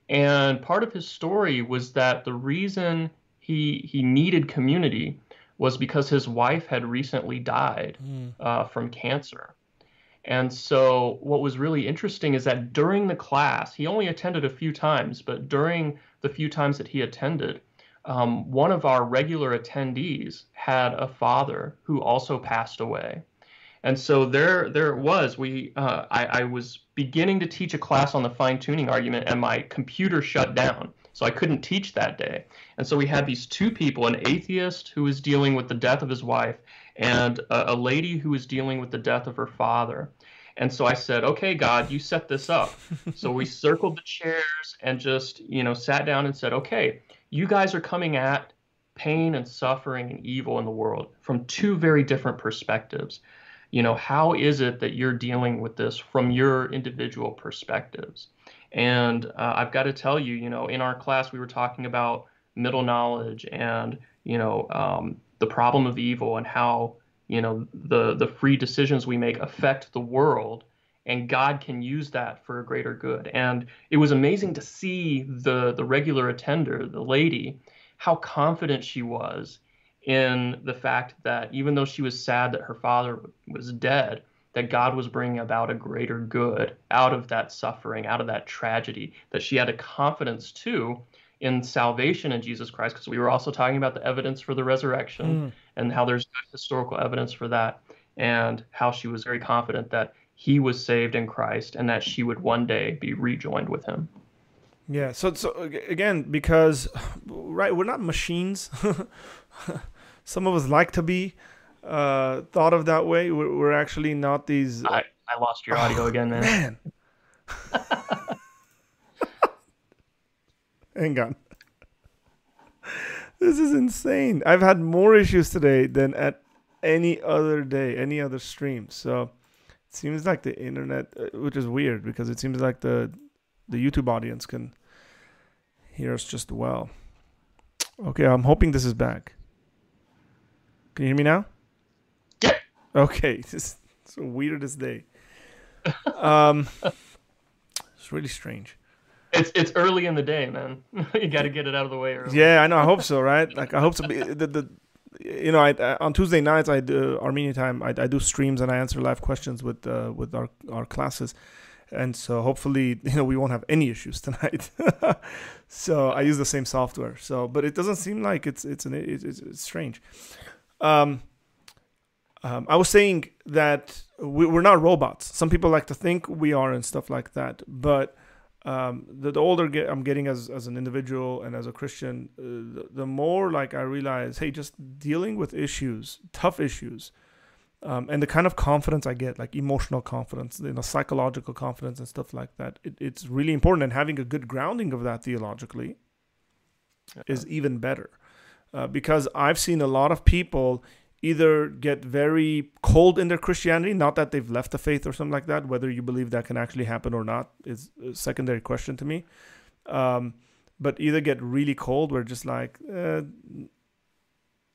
Speaker 2: And part of his story was that the reason he he needed community was because his wife had recently died mm. uh, from cancer. And so, what was really interesting is that during the class, he only attended a few times, but during the few times that he attended, um, one of our regular attendees had a father who also passed away. And so there, there it was. We, uh, I, I was beginning to teach a class on the fine tuning argument, and my computer shut down. So I couldn't teach that day. And so we had these two people an atheist who was dealing with the death of his wife, and a, a lady who was dealing with the death of her father. And so I said, okay, God, you set this up. so we (laughs) circled the chairs and just, you know, sat down and said, okay, you guys are coming at pain and suffering and evil in the world from two very different perspectives. You know, how is it that you're dealing with this from your individual perspectives? And uh, I've got to tell you, you know, in our class, we were talking about middle knowledge and, you know, um, the problem of evil and how you know the the free decisions we make affect the world and God can use that for a greater good. And it was amazing to see the the regular attender, the lady, how confident she was in the fact that even though she was sad that her father was dead, that God was bringing about a greater good out of that suffering, out of that tragedy, that she had a confidence too in salvation in Jesus Christ, because we were also talking about the evidence for the resurrection mm. and how there's historical evidence for that, and how she was very confident that he was saved in Christ and that she would one day be rejoined with him.
Speaker 1: Yeah. So, so again, because right, we're not machines. (laughs) Some of us like to be uh, thought of that way. We're, we're actually not these.
Speaker 2: I, I lost your audio oh, again, man. Man. (laughs)
Speaker 1: Hang on. This is insane. I've had more issues today than at any other day, any other stream. So it seems like the internet, uh, which is weird because it seems like the the YouTube audience can hear us just well. Okay, I'm hoping this is back. Can you hear me now?
Speaker 2: Yeah.
Speaker 1: Okay, (laughs) this is the weirdest day. um, it's really strange.
Speaker 2: It's it's early in the day, man. (laughs) you got to get it out of the way early.
Speaker 1: Yeah, I know. I hope so, right? Like I hope so. The, the you know, I, I, on Tuesday nights I do Armenian time. I, I do streams and I answer live questions with uh, with our our classes, and so hopefully (laughs) you know we won't have any issues tonight. (laughs) so I use the same software. So, but it doesn't seem like it's it's an it's, it's strange. Um, um, I was saying that we, we're not robots. Some people like to think we are and stuff like that, but um, the, the, older get, I'm getting as, as an individual and as a Christian, uh, the, the, more like I realize, hey, just dealing with issues, tough issues, um, and the kind of confidence I get, like emotional confidence, you know, psychological confidence and stuff like that, it, it's really important. And having a good grounding of that theologically yeah. is even better. Uh, because I've seen a lot of people either get very cold in their Christianity, not that they've left the faith or something like that. Whether you believe that can actually happen or not is a secondary question to me. Um, but either get really cold, where just like uh,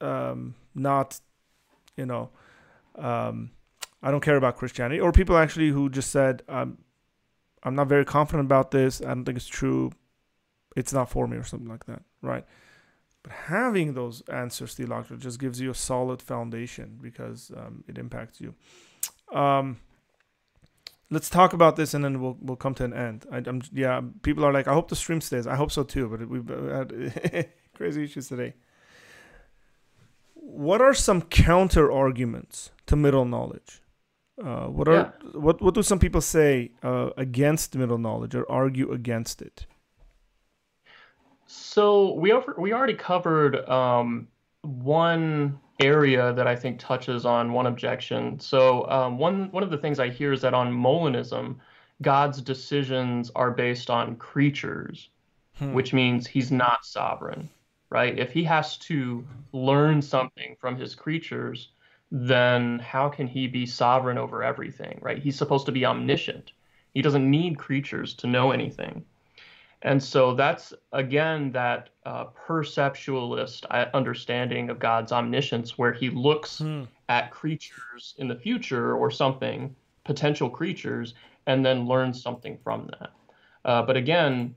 Speaker 1: um, not, you know, um, I don't care about Christianity, or people actually who just said, um, I'm not very confident about this. I don't think it's true. It's not for me, or something like that, right? But having those answers theologically just gives you a solid foundation because um, it impacts you. Um, let's talk about this and then we'll we'll come to an end. I, am yeah, people are like, I hope the stream stays. I hope so too. But we've had (laughs) crazy issues today. What are some counter arguments to middle knowledge? Uh, what are
Speaker 2: Yeah.
Speaker 1: what what do some people say uh, against middle knowledge or argue against it?
Speaker 2: So we over, we already covered um, one area that I think touches on one objection. So um, one one of the things I hear is that on Molinism, God's decisions are based on creatures,
Speaker 1: Hmm.
Speaker 2: which means he's not sovereign, right? If he has to learn something from his creatures, then how can he be sovereign over everything, right? He's supposed to be omniscient. He doesn't need creatures to know anything. And so that's again that uh, perceptualist uh, understanding of God's omniscience, where he looks
Speaker 1: Hmm.
Speaker 2: at creatures in the future or something, potential creatures, and then learns something from that. Uh, but again,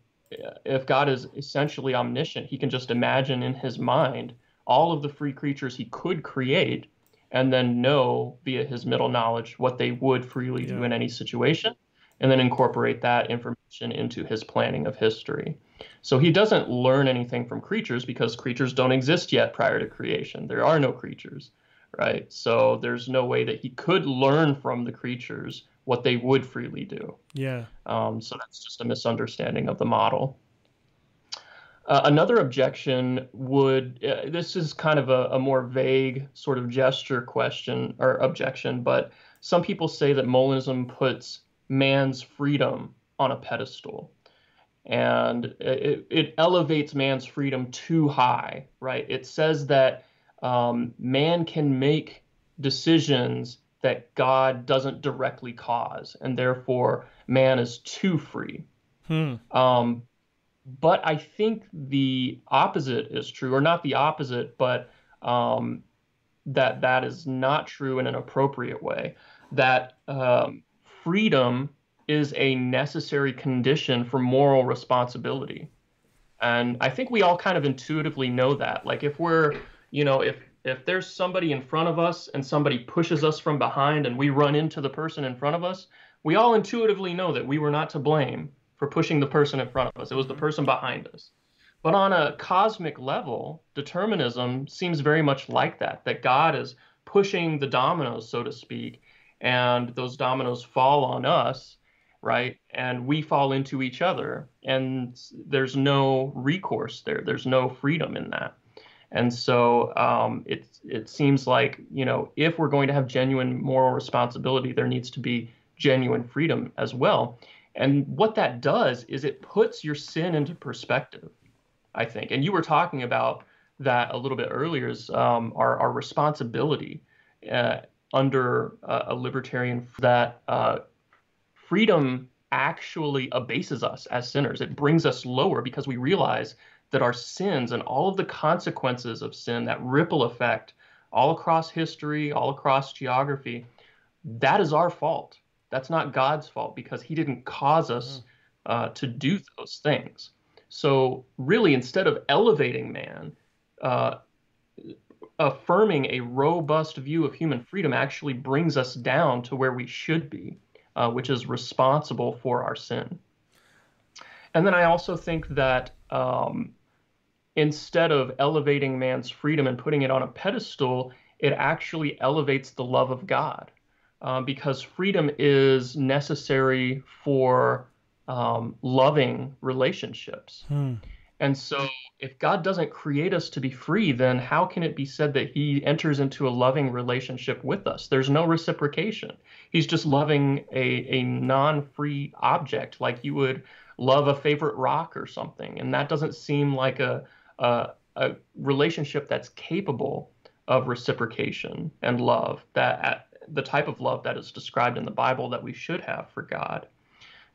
Speaker 2: if God is essentially omniscient, he can just imagine in his mind all of the free creatures he could create and then know via his middle knowledge what they would freely do in any situation and then incorporate that information into his planning of history. So he doesn't learn anything from creatures because creatures don't exist yet prior to creation. There are no creatures, right? So there's no way that he could learn from the creatures what they would freely do.
Speaker 1: Yeah.
Speaker 2: Um, so that's just a misunderstanding of the model. Uh, another objection would uh, this is kind of a, a more vague sort of gesture question or objection, but some people say that Molinism puts man's freedom on a pedestal and it, it elevates man's freedom too high, right? It says that um, man can make decisions that God doesn't directly cause, and therefore man is too free.
Speaker 1: Hmm.
Speaker 2: Um, but I think the opposite is true, or not the opposite, but um, that that is not true in an appropriate way. That um, freedom is a necessary condition for moral responsibility. And I think we all kind of intuitively know that. Like if we're, you know, if if there's somebody in front of us and somebody pushes us from behind and we run into the person in front of us, we all intuitively know that we were not to blame for pushing the person in front of us. It was the person behind us. But on a cosmic level, determinism seems very much like that, that God is pushing the dominoes, so to speak, and those dominoes fall on us, right? And we fall into each other, and there's no recourse there. There's no freedom in that. And so um, it it seems like you know if we're going to have genuine moral responsibility, there needs to be genuine freedom as well. And what that does is it puts your sin into perspective, I think. And you were talking about that a little bit earlier is um, our, our responsibility uh, under uh, a libertarian that uh, freedom actually abases us as sinners. It brings us lower because we realize that our sins and all of the consequences of sin, that ripple effect all across history, all across geography, that is our fault. That's not God's fault because He didn't cause us uh, to do those things. So, really, instead of elevating man, uh, affirming a robust view of human freedom actually brings us down to where we should be, uh, which is responsible for our sin. And then I also think that um, instead of elevating man's freedom and putting it on a pedestal, it actually elevates the love of God uh, because freedom is necessary for um, loving relationships.
Speaker 1: Hmm.
Speaker 2: And so, if God doesn't create us to be free, then how can it be said that He enters into a loving relationship with us? There's no reciprocation. He's just loving a, a non free object like you would love a favorite rock or something. And that doesn't seem like a, a, a relationship that's capable of reciprocation and love, that the type of love that is described in the Bible that we should have for God.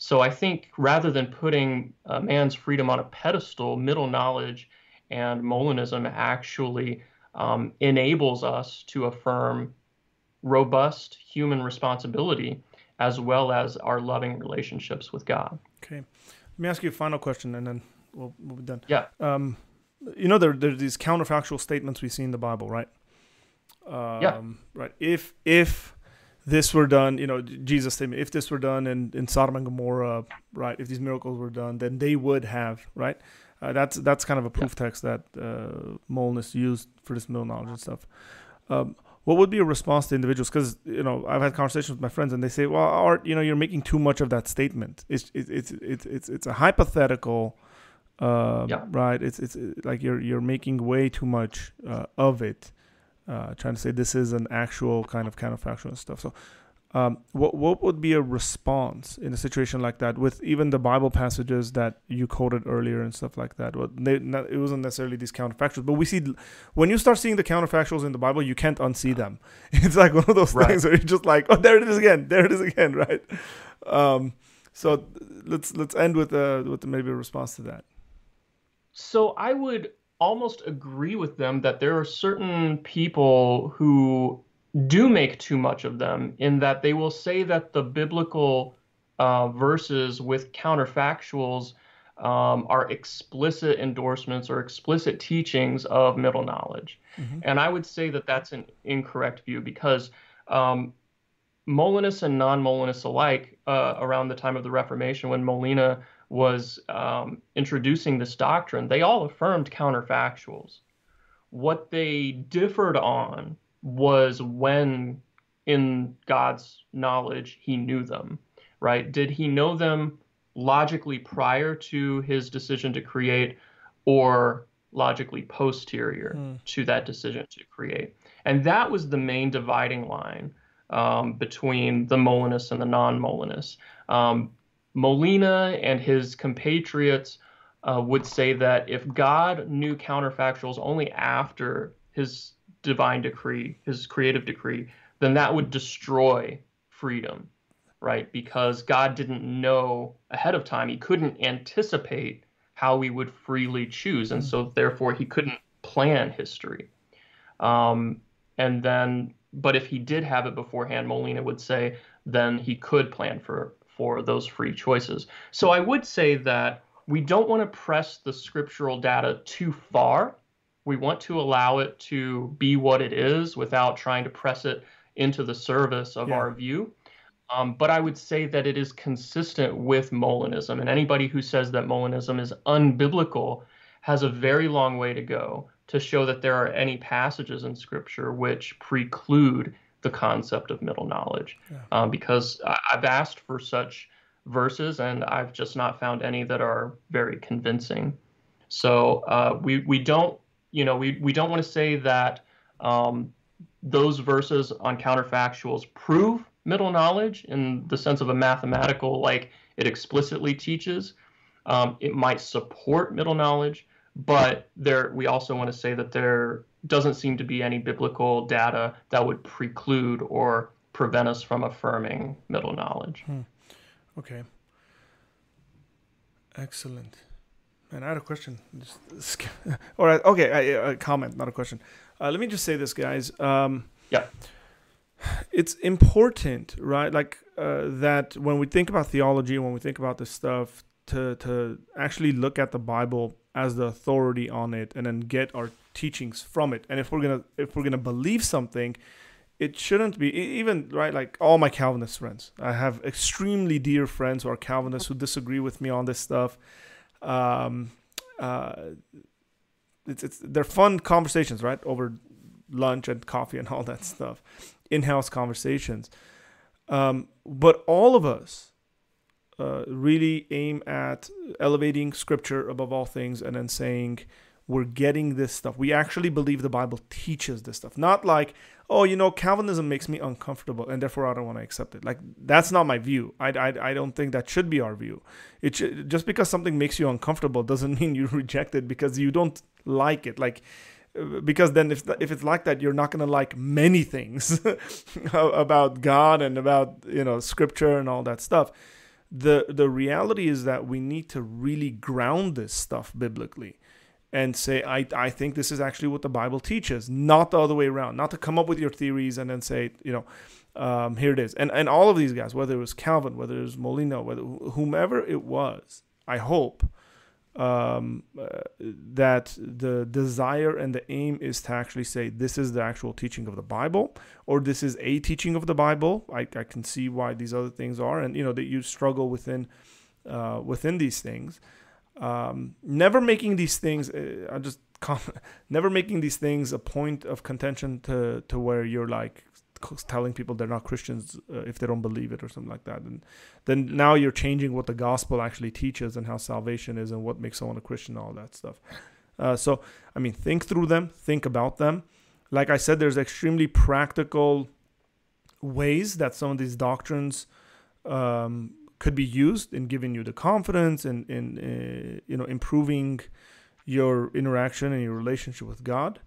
Speaker 2: So I think rather than putting a man's freedom on a pedestal, middle knowledge and Molinism actually um, enables us to affirm robust human responsibility as well as our loving relationships with God.
Speaker 1: Okay. Let me ask you a final question, and then we'll, we'll be done.
Speaker 2: Yeah.
Speaker 1: Um, you know, there there's these counterfactual statements we see in the Bible, right? Um,
Speaker 2: Yeah.
Speaker 1: Right. If if this were done, you know, Jesus statement, if this were done in, in Sodom and Gomorrah, right? If these miracles were done, then they would have, right? Uh, that's that's kind of a proof text that uh, Molinists used for this middle knowledge and stuff. Um, what would be a response to individuals? Because you know, I've had conversations with my friends, and they say, "Well, Art, you know, you're making too much of that statement. It's it's it's it's it's, it's a hypothetical, uh,
Speaker 2: Yeah.
Speaker 1: right? It's it's like you're you're making way too much uh, of it, uh, trying to say this is an actual kind of counterfactual and stuff. So, um, what what would be a response in a situation like that with even the Bible passages that you quoted earlier and stuff like that? Well, they, not, it wasn't necessarily these counterfactuals, but we see when you start seeing the counterfactuals in the Bible, you can't unsee them. (laughs) It's like one of those
Speaker 2: Right.
Speaker 1: things where you're just like, oh, there it is again, there it is again, (laughs) right? Um, so let's let's end with uh, with maybe a response to that.
Speaker 2: So I would almost agree with them that there are certain people who do make too much of them in that they will say that the biblical uh, verses with counterfactuals um, are explicit endorsements or explicit teachings of middle knowledge. And I would say that that's an incorrect view because um, Molinists and non Molinists alike, uh, around the time of the Reformation, when Molina was um, introducing this doctrine, they all affirmed counterfactuals. What they differed on was when, in God's knowledge, he knew them, right? Did he know them logically prior to his decision to create or logically posterior to that decision to create? And that was the main dividing line um, between the Molinists and the non Molinists. Um, Molina and his compatriots uh, would say that if God knew counterfactuals only after his divine decree, his creative decree, then that would destroy freedom, right? Because God didn't know ahead of time. He couldn't anticipate how we would freely choose. And so, therefore, he couldn't plan history. Um, and then, but if he did have it beforehand, Molina would say, then he could plan for for those free choices. So I would say that we don't want to press the scriptural data too far. We want to allow it to be what it is without trying to press it into the service of
Speaker 1: Yeah.
Speaker 2: our view. Um, but I would say that it is consistent with Molinism, and anybody who says that Molinism is unbiblical has a very long way to go to show that there are any passages in Scripture which preclude the concept of middle knowledge. Um, because I- I've asked for such verses, and I've just not found any that are very convincing. So uh, we we don't you know we we don't want to say that um, those verses on counterfactuals prove middle knowledge in the sense of a mathematical like it explicitly teaches. Um, it might support middle knowledge, but there we also want to say that there doesn't seem to be any biblical data that would preclude or prevent us from affirming middle knowledge.
Speaker 1: Okay. Excellent. And I had a question. Just, (laughs) all right. Okay. I, a comment, not a question. Uh, let me just say this, guys. Um,
Speaker 2: Yeah.
Speaker 1: It's important, right? Like uh, that when we think about theology, when we think about this stuff, to to actually look at the Bible as the authority on it, and then get our teachings from it. And if we're gonna if we're gonna believe something, it shouldn't be even right like all my calvinist friends. I have extremely dear friends who are calvinists who disagree with me on this stuff. Um, uh, it's, it's they're fun conversations right over lunch and coffee and all that stuff. In-house conversations. Um, but all of us uh, really aim at elevating scripture above all things and then saying we're getting this stuff. We actually believe the Bible teaches this stuff. Not like, oh, you know, Calvinism makes me uncomfortable and therefore I don't want to accept it. Like, that's not my view. I, I, I don't think that should be our view. It should, just because something makes you uncomfortable doesn't (laughs) mean you reject it because you don't like it. Like, uh, because then if if it's like that, you're not gonna like many things (laughs) about God and about you know Scripture and all that stuff. The the reality is that we need to really ground this stuff biblically and say I, I think this is actually what the bible teaches not the other way around not to come up with your theories and then say you know um, here it is. And and all of these guys whether it was calvin whether it was molina whether whomever it was i hope um, uh, that the desire and the aim is to actually say this is the actual teaching of the bible or this is a teaching of the bible. I, I can see why these other things are and you know that you struggle within uh, within these things um, never making these things. Uh, I'll just (laughs) never making these things a point of contention to to where you're like telling people they're not Christians uh, if they don't believe it or something like that. And then now you're changing what the gospel actually teaches and how salvation is and what makes someone a Christian, all that stuff. Uh, so, I mean, think through them, think about them. Like I said, there's extremely practical ways that some of these doctrines um, could be used in giving you the confidence and in, uh, you know improving your interaction and your relationship with God.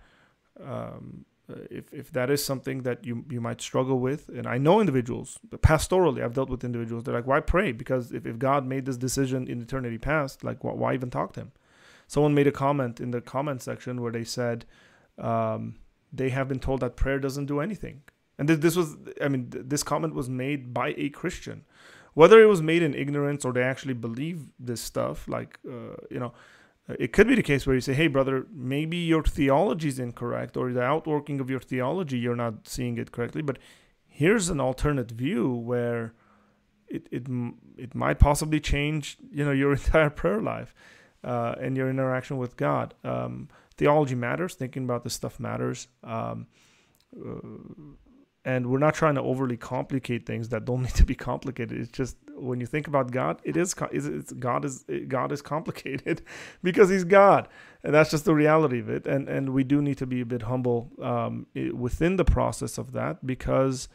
Speaker 1: Um, uh, if if that is something that you you might struggle with, and I know individuals pastorally, I've dealt with individuals. They're like, why pray? Because if, if God made this decision in eternity past, like why, why even talk to Him? Someone made a comment in the comment section where they said um, they have been told that prayer doesn't do anything, and th- this was, I mean, th- this comment was made by a Christian, whether it was made in ignorance or they actually believe this stuff, like uh, you know it could be the case where you say, hey, brother, maybe your theology is incorrect or the outworking of your theology, you're not seeing it correctly. But here's an alternate view where it, it, it might possibly change, you know, your (laughs) entire prayer life uh, and your interaction with God. Um, theology matters. Thinking about this stuff matters. Um, uh, and we're not trying to overly complicate things that don't (laughs) need to be complicated. It's just when you think about god it is it's, god is god is complicated (laughs) because he's god and that's just the reality of it. And and we do need to be a bit humble um, within the process of that because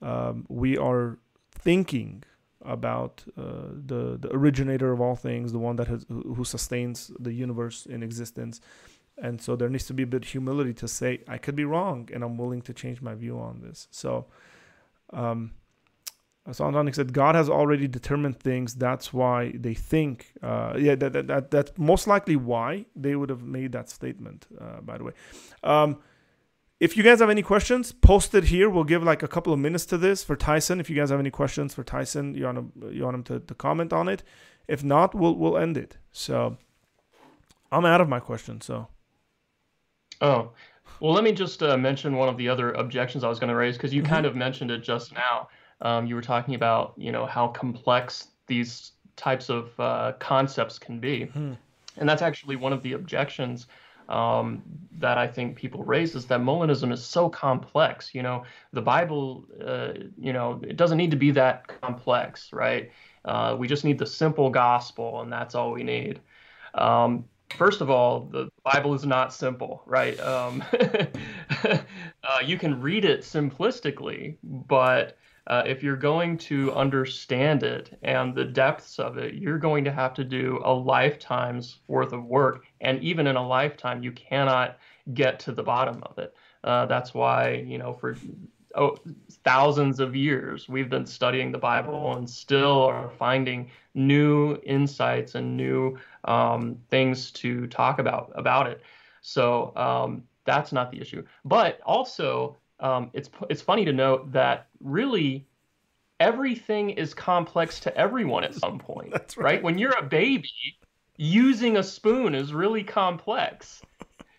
Speaker 1: um, we are thinking about uh, the the originator of all things the one that has who sustains the universe in existence and so there needs to be a bit of humility to say I could be wrong, and I'm willing to change my view on this. So, um, Sondonic said God has already determined things. That's why they think. Uh, yeah, that, that, that that's most likely why they would have made that statement. Uh, by the way, um, if you guys have any questions, post it here. We'll give like a couple of minutes to this for Tyson. If you guys have any questions for Tyson, you want to you want him to, to comment on it. If not, we'll we'll end it. So I'm out of my questions. So.
Speaker 2: Oh, well, let me just uh, mention one of the other objections I was going to raise because you mm-hmm. kind of mentioned it just now. Um, you were talking about, you know, how complex these types of uh, concepts can be, mm-hmm. and that's actually one of the objections um, that I think people raise is that Molinism is so complex. You know, the Bible, uh, you know, it doesn't need to be that complex, right? Uh, we just need the simple gospel, and that's all we need. Um, first of all, the Bible is not simple, right? Um, (laughs) uh, you can read it simplistically, but uh, if you're going to understand it and the depths of it, you're going to have to do a lifetime's worth of work. And even in a lifetime, you cannot get to the bottom of it. Uh, that's why, you know, for oh, thousands of years we've been studying the Bible and still are finding new insights and new um, things to talk about about it. So um, that's not the issue. But also, um, it's it's funny to note that really everything is complex to everyone at some point. (laughs) That's right. right. When you're a baby, using a spoon is really complex.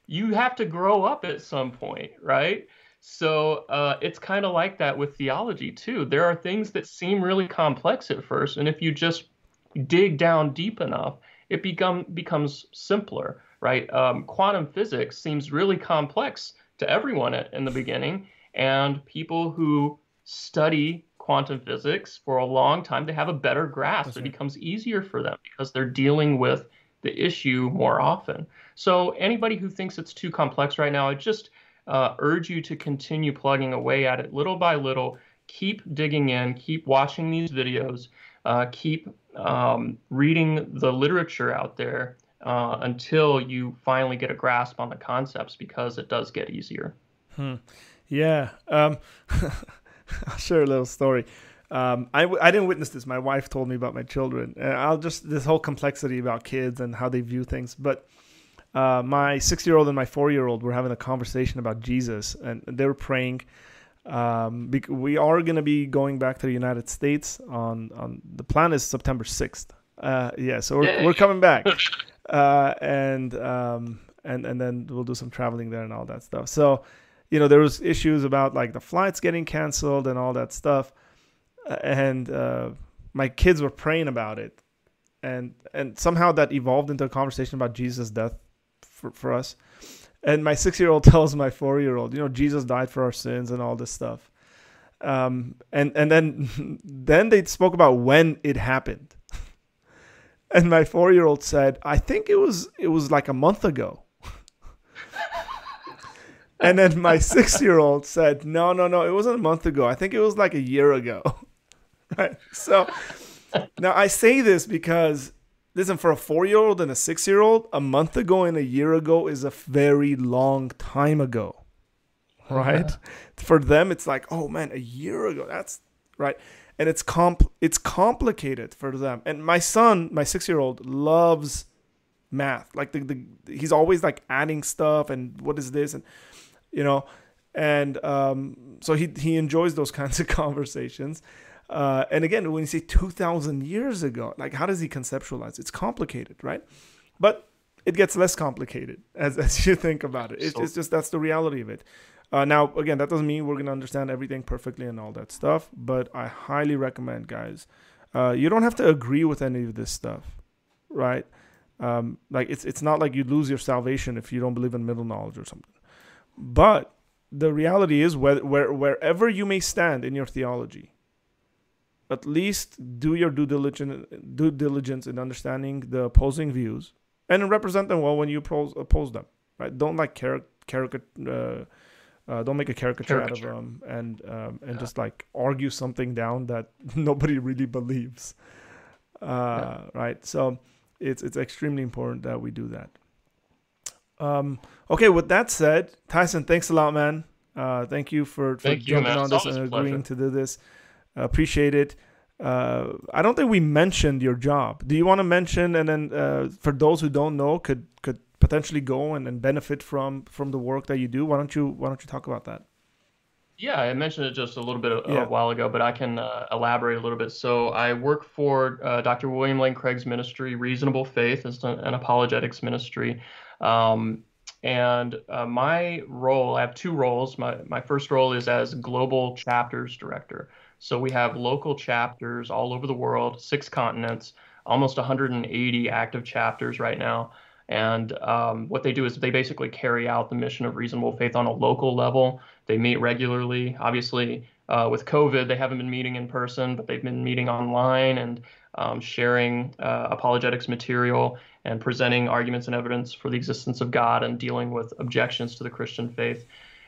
Speaker 2: You have to grow up at some point, right? So uh, it's kind of like that with theology too. There are things that seem really complex at first, and if you just dig down deep enough, it become becomes simpler, right? Um, quantum physics seems really complex to everyone at, in the beginning, and people who study quantum physics for a long time, they have a better grasp. It becomes easier for them because they're dealing with the issue more often. So anybody who thinks it's too complex right now, it just uh, urge you to continue plugging away at it little by little. Keep digging in, keep watching these videos, uh, keep um, reading the literature out there uh, until you finally get a grasp on the concepts because it does get easier.
Speaker 1: Hmm. Yeah. Um, (laughs) I'll share a little story. Um, I, I didn't witness this. My wife told me about my children. And I'll just, this whole complexity about kids and how they view things. But uh, my six year old and my four year old were having a conversation about Jesus and they were praying. Um, we are going to be going back to the United States on on the plan is September sixth. Uh, yeah, so we're we're coming back, (laughs) uh, and um, and and then we'll do some traveling there and all that stuff. So, you know, there was issues about like the flights getting canceled and all that stuff, and uh, my kids were praying about it, and and somehow that evolved into a conversation about Jesus' death for for us. and my six year old (laughs) tells my four year old, you know, Jesus died for our sins and all this stuff. Um, and and then (laughs) then they spoke about when it happened. (laughs) and my four year old said, I think it was it was like a month ago. and then my six year old said, No, no, no, it wasn't a month ago. I think it was like a year ago. right. So now I say this because listen, for a four year old and a six year old, a month ago and a year ago is a very long time ago. (laughs) Right? Yeah. For them, it's like, oh man, a year ago. That's right. And it's comp it's complicated for them. And my son, my six year old, loves math. Like the, the he's always like adding stuff and what is this and you know and um, so he he enjoys those (laughs) kinds of conversations uh, and again, when you say 2,000 years ago, like how does he conceptualize? It's complicated, right? But it gets less complicated (laughs) as, as you think about it. It's, so, it's just that's the reality of it. Uh, now, again, that doesn't mean we're going to understand everything perfectly and all that stuff, but I highly recommend, guys, uh, you don't have to agree with any of this stuff, right? Um, like it's it's not like you lose your salvation if you don't believe in middle knowledge or something. But the reality is, where, where wherever you may stand in your theology, at least do your due diligence due diligence in understanding the opposing views and represent them well when you oppose, oppose them right? Don't like caricature uh, uh, don't make a caricature, caricature, out of them and um, and yeah. just like argue something down that (laughs) nobody really believes uh, yeah. right? So it's it's extremely important that we do that. Um, okay with that said tyson thanks a lot man. Uh, thank you for, for thank jumping you, on this and agreeing to do this appreciate it. Uh, I don't think we mentioned your job. Do you want to mention and then uh, for those who don't know could could potentially go and, and benefit from from the work that you do? Why don't you why don't you talk about that?
Speaker 2: Yeah, I mentioned it just a little bit a, yeah. a while ago, but I can uh, elaborate a little bit. So I work for uh, Dr. William Lane Craig's ministry, Reasonable Faith, as an apologetics ministry. Um, and uh, my role, I have two roles. My, my first role is as global chapters director. So we have local chapters all over the world, six continents, almost 180 active chapters right now. And um, what they do is they basically carry out the mission of reasonable faith on a local level. They meet regularly. Obviously, uh, with COVID, they haven't been meeting in person, but they've been meeting online and um, sharing uh, apologetics material and presenting arguments and evidence for the existence of God and dealing with objections to the Christian faith.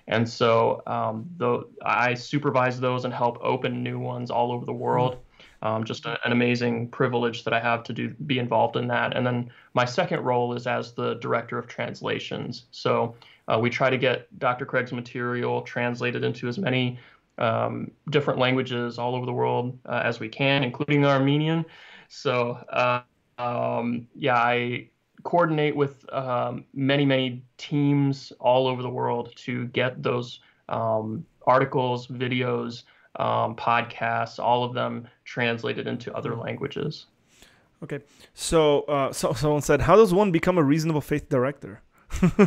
Speaker 2: And so um, the, I supervise those and help open new ones all over the world. Um, just a, an amazing privilege that I have to do be involved in that. And then my second role is as the director of translations. So uh, we try to get Dr. Craig's material translated into as many um, different languages all over the world uh, as we can, including Armenian. So uh, um, yeah, I coordinate with um, many, many teams all over the world to get those um, articles, videos, um, podcasts, all of them translated into other languages.
Speaker 1: Okay, so uh, so someone said, "How does one become a reasonable faith director?"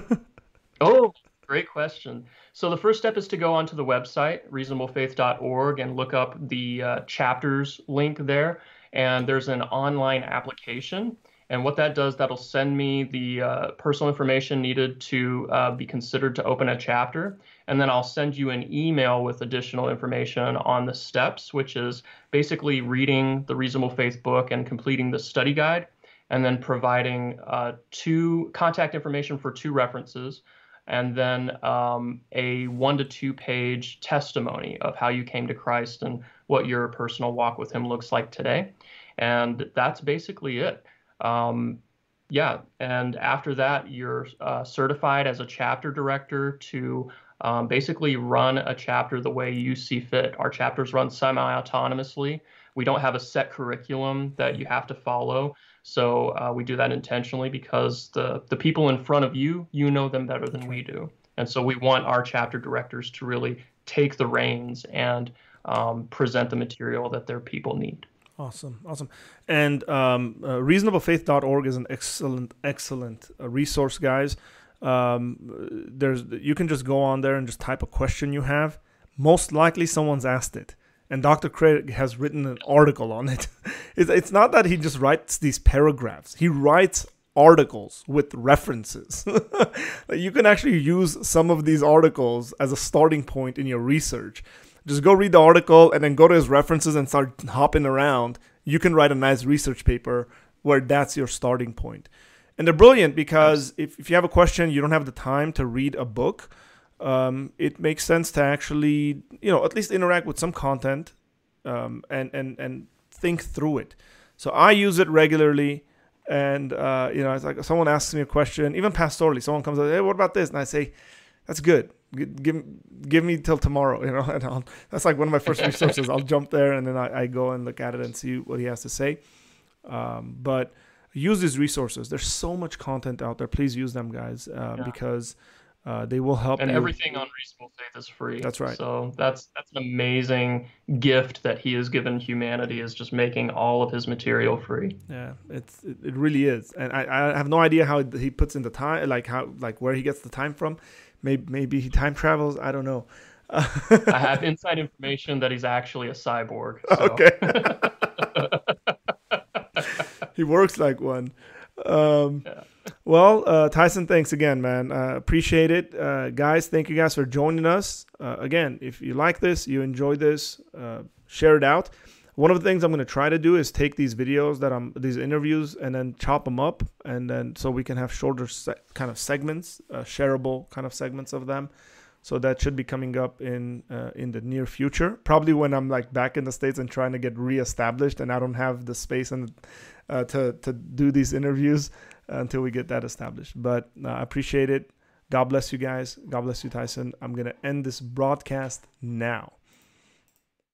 Speaker 1: (laughs)
Speaker 2: oh, great question. So the first step is to go onto the website reasonablefaith.org and look up the uh, chapters link there, and there's an online application and what that does, that'll send me the uh, personal information needed to uh, be considered to open a chapter. And then I'll send you an email with additional information on the steps, which is basically reading the Reasonable Faith book and completing the study guide, and then providing uh, two contact information for two references, and then um, a one to two page testimony of how you came to Christ and what your personal walk with Him looks like today. And that's basically it. Um, yeah, and after that, you're uh, certified as a chapter director to um, basically run a chapter the way you see fit. Our chapters run semi autonomously. We don't have a set curriculum that you have to follow. So uh, we do that intentionally because the, the people in front of you, you know them better than we do. And so we want our chapter directors to really take the reins and um, present the material that their people need.
Speaker 1: Awesome, awesome. And um, uh, reasonablefaith.org is an excellent, excellent uh, resource, guys. Um, there's you can just go on there and just type a question you have. Most likely, someone's asked it, and Dr. Craig has written an article on it. (laughs) it's, it's not that he just writes these paragraphs; he writes articles with references. (laughs) you can actually use some of these articles as a starting point in your research. Just go read the article and then go to his references and start hopping around. You can write a nice research paper where that's your starting point. And they're brilliant because if, if you have a question, you don't have the time to read a book. Um, it makes sense to actually, you know, at least interact with some content um, and, and, and think through it. So I use it regularly. And, uh, you know, it's like someone asks me a question, even pastorally, someone comes up, hey, what about this? And I say, that's good. Give, give me till tomorrow, (laughs) you know, and I'll, that's like one of my first resources. I'll jump there and then I, I, go and look at it and see what he has to say. Um, but use these resources. There's so much content out there. Please use them, guys, uh, yeah. because uh, they will help.
Speaker 2: And
Speaker 1: you.
Speaker 2: everything on Reasonable Faith is free.
Speaker 1: That's right.
Speaker 2: So that's that's an amazing gift that he has given humanity is just making all of his material free.
Speaker 1: Yeah, it's it, it really is, and I, I have no idea how he puts in the time, like how like where he gets the time from. Maybe maybe he time travels. I don't know.
Speaker 2: I (laughs) have inside information that he's actually a cyborg. So.
Speaker 1: Okay. (laughs) he works like one. Um, yeah. Well, uh, Tyson, thanks again, man. Uh, appreciate it. Uh, guys, thank you guys for joining us. Uh, again, if you like this, you enjoy this, uh, share it out. One of the things I'm going to try to do is take these videos that I'm, these interviews, and then chop them up, and then so we can have shorter se- kind of segments, uh, shareable kind of segments of them. So that should be coming up in in the near future. Probably when I'm like back in the states and trying to get reestablished, and I don't have the space and to to do these interviews until we get that established. But uh, I appreciate it. God bless you guys. God bless you, Tyson. I'm going to end this broadcast now.